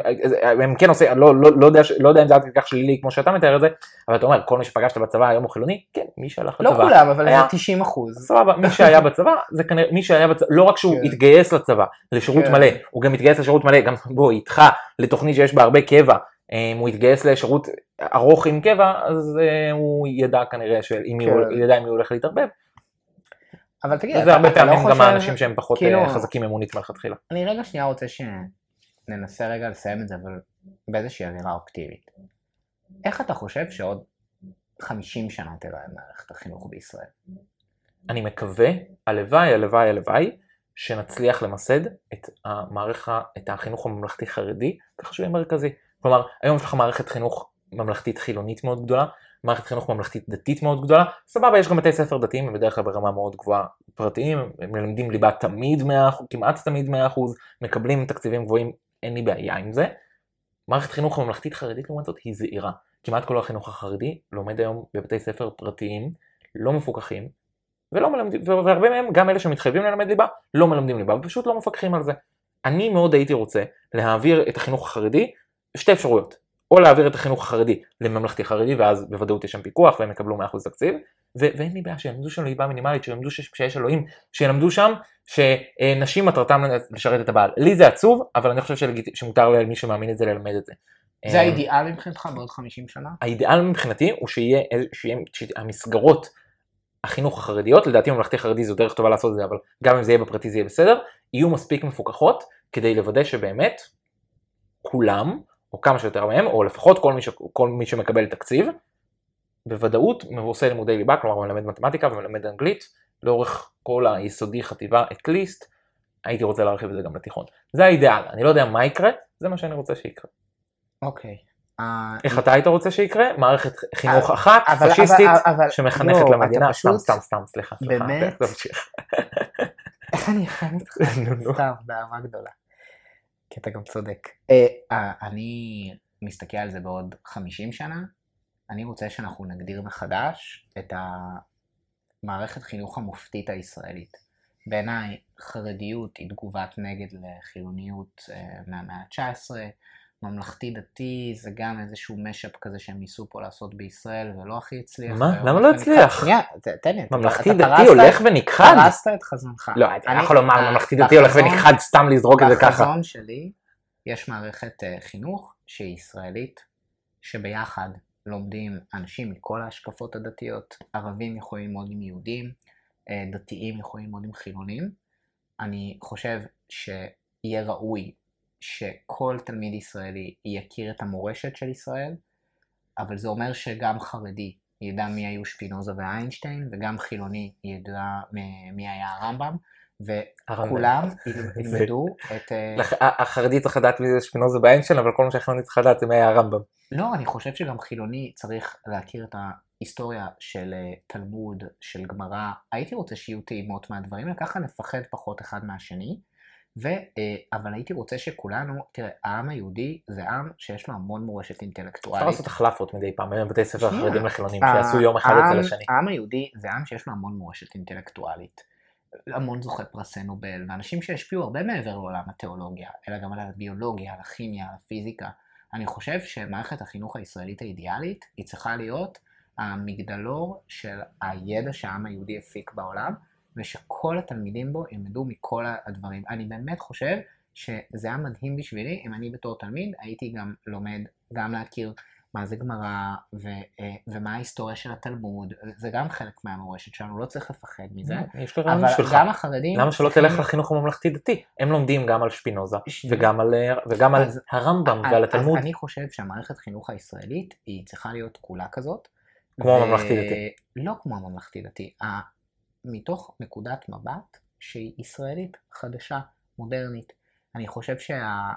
הם כן עושים, לא, לא, לא, יודע, לא אם זה עד כדי כך שלילי כמו שאתה מתאר את זה, אבל אתה אומר, כל מי שפגשת בצבא היום הוא חילוני, כן, מי שהלך לא לצבא. כולם, אבל היה- זה 90 אחוז. סבבה, מי שהיה בצבא, זה כנראה, מי שהיה בצבא, לא רק שהוא כן. התגייס לצבא, לשירות כן. מלא, הוא גם התגייס לשירות מלא, גם בוא, איתך, לתוכנית שיש בה הרבה קבע, אם הוא יתגייס לשירות ארוך עם קבע, אז אה, הוא ידע כנראה כן. ידע עם מי הוא הולך להתערבב, אבל תגיד, אתה הרבה אתה לא פעמים גם חושב- האנשים שהם פחות אה, כאילו- חזקים אמונית מלכתחילה. אני רגע שנייה רוצה שננסה רגע לסיים את זה, אבל באיזושהי אווירה אופטימית. איך אתה חושב שעוד 50 שנה תראה מערכת החינוך בישראל? אני מקווה, הלוואי, הלוואי, הלוואי, שנצליח למסד את המערכה, את החינוך הממלכתי חרדי ככה שהוא יהיה מרכזי. כלומר, היום יש לך מערכת חינוך ממלכתית חילונית מאוד גדולה, מערכת חינוך ממלכתית דתית מאוד גדולה, סבבה, יש גם בתי ספר דתיים, הם בדרך כלל ברמה מאוד גבוהה פרטיים, הם מלמדים ליבה תמיד 100%, כמעט תמיד 100%, מקבלים תקציבים גבוהים, אין לי בעיה עם זה, מערכת חינוך ממלכתית חרדית לעומת זאת היא זעירה. כמעט כל החינוך החרדי לומד היום בבתי ספר פרטיים, לא מפוקחים, ולא מלמדים, והרבה מהם, גם אלה שמתחייבים ללמד ליבה, לא מלמדים ליבה, ופשוט לא מפקחים על זה. אני מאוד הייתי רוצה להעביר את החינוך החרדי, שתי אפשרויות. או להעביר את החינוך החרדי לממלכתי חרדי, ואז בוודאות יש שם פיקוח והם יקבלו 100% תקציב, ו- ואין לי בעיה שילמדו שם ליבה מינימלית, שילמדו ש- שיש אלוהים, שילמדו שם שנשים מטרתם לשרת את הבעל. לי זה עצוב, אבל אני חושב שלגיט... שמותר למי שמאמין את זה ללמד את זה. זה אה, האידיאל מבחינתך בעוד 50 שנה? האידיאל מבחינתי הוא שיהיה, שיהיה שהמסגרות החינוך החרדיות, לדעתי ממלכתי חרדי זו דרך טובה לעשות את זה, אבל גם אם זה יהיה בפרטי זה יהיה בסדר, יהיו מספיק מפוקחות כדי לוודא שבאמת כולם, או כמה שיותר מהם, או לפחות כל מי, ש, כל מי שמקבל תקציב, בוודאות עושה לימודי ליבה, כלומר מלמד מתמטיקה ומלמד אנגלית, לאורך כל היסודי חטיבה את ליסט, הייתי רוצה להרחיב את זה גם לתיכון. זה האידיאל, אני לא יודע מה יקרה, זה מה שאני רוצה שיקרה. אוקיי. אה, איך אתה היית רוצה שיקרה? מערכת חינוך אבל- אחת, אבל- פשיסטית, אבל- אבל- שמחנכת לא, למדינה, סתם סתם סתם, סליחה, סליחה, באמת? איך אני נו. סתם, באהבה גדולה. כי אתה גם צודק. אה, אה, אני מסתכל על זה בעוד 50 שנה, אני רוצה שאנחנו נגדיר מחדש את המערכת חינוך המופתית הישראלית. בעיניי חרדיות היא תגובת נגד לחילוניות אה, מהמאה ה-19, ממלכתי דתי זה גם איזשהו משאפ כזה שהם ניסו פה לעשות בישראל ולא הכי הצליח. מה? למה לא הצליח? שנייה, תן לי. אתה- ממלכתי אתה דתי פרסת- הולך ונכחד? פרסת את חזונך. לא, אני- יכול לומר ה- ממלכתי דתי הולך ונכחד סתם לזרוק את זה ככה. בחזון שלי יש מערכת אה, חינוך שהיא ישראלית, שביחד לומדים אנשים מכל ההשקפות הדתיות, ערבים יכולים ללמוד עם יהודים, אה, דתיים יכולים ללמוד עם חילונים. אני חושב שיהיה ראוי שכל תלמיד ישראלי יכיר את המורשת של ישראל, אבל זה אומר שגם חרדי ידע מי היו שפינוזה ואיינשטיין, וגם חילוני ידע מי היה הרמב"ם, וכולם ילמדו את... אה, החרדי צריך לדעת מי זה שפינוזה באיינשטיין, אבל כל מה שהחילוני צריך לדעת זה מי היה הרמב"ם. לא, אני חושב שגם חילוני צריך להכיר את ההיסטוריה של אה, תלמוד, של גמרא. הייתי רוצה שיהיו טעימות מהדברים האלה, ככה נפחד פחות אחד מהשני. ו, אה, אבל הייתי רוצה שכולנו, תראה, העם היהודי זה עם שיש לו המון מורשת אפשר אינטלקטואלית. לעשות החלפות מדי פעם בתי ספר. חרדים לחילונים, ה- שיעשו יום אחד אצל השני. העם היהודי זה עם שיש לו המון מורשת אינטלקטואלית. המון זוכי פרסי נובל, ואנשים שהשפיעו הרבה מעבר לעולם התיאולוגיה, אלא גם על הביולוגיה, על הכימיה, על הפיזיקה. אני חושב שמערכת החינוך הישראלית האידיאלית היא צריכה להיות המגדלור של הידע שהעם היהודי הפיק בעולם, ושכל התלמידים בו ילמדו מכל הדברים. אני באמת חושב שזה היה מדהים בשבילי, אם אני בתור תלמיד הייתי גם לומד, גם להכיר מה זה גמרא, ו, אה, ומה ההיסטוריה של התלמוד, זה גם חלק מהמורשת שלנו, לא צריך לפחד מזה. יש לי רעיון אבל בשבילך. גם החרדים... למה שלא תלך לחינוך הממלכתי דתי? הם לומדים גם על שפינוזה. וגם על, וגם על הרמב"ם ועל התלמוד. אז אני חושב שהמערכת חינוך הישראלית היא צריכה להיות כולה כזאת. כמו הממלכתי דתי. לא כמו הממלכתי דתי, מתוך נקודת מבט שהיא ישראלית, חדשה, מודרנית. אני חושב שה...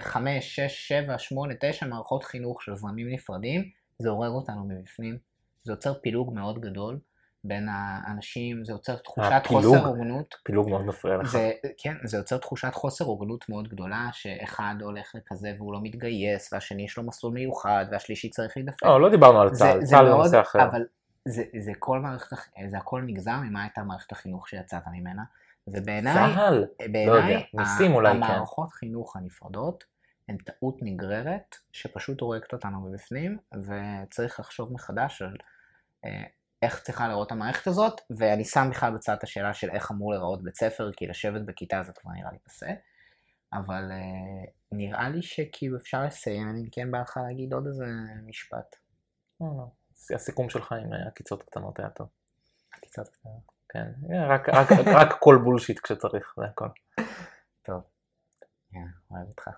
חמש, שש, שבע, שמונה, תשע מערכות חינוך של זרמים נפרדים, זה עורר אותנו מבפנים. זה יוצר פילוג מאוד גדול בין האנשים, זה יוצר תחושת הפילוג? חוסר הוגנות. פילוג מאוד מפריע לך. זה, כן, זה יוצר תחושת חוסר הוגנות מאוד גדולה, שאחד הולך לכזה והוא לא מתגייס, והשני יש לו מסלול מיוחד, והשלישי צריך להידפק. לא, לא דיברנו על צה"ל, צה"ל זה נושא אחר. אבל זה, זה כל מערכת, זה הכל נגזר ממה הייתה מערכת החינוך שיצאת ממנה, ובעיניי, צה"ל? בעיניי, לא יודע, ניסים אולי כן. המערכות חינוך הנפרדות הן טעות נגררת, שפשוט הורגת אותנו מבפנים, וצריך לחשוב מחדש על אה, איך צריכה להיראות המערכת הזאת, ואני שם בכלל בצד את השאלה של איך אמור להיראות בית ספר, כי לשבת בכיתה זה כבר נראה לי פסה, אבל אה, נראה לי שכאילו אפשר לסיים, אני כן בא לך להגיד עוד איזה משפט. לא, לא. הסיכום שלך עם אה, עקיצות קטנות היה טוב. קצת כן, אה, רק- רק- רק כל בולשיט כשצריך, זה הכל. טוב. יאללה, אוהב אותך.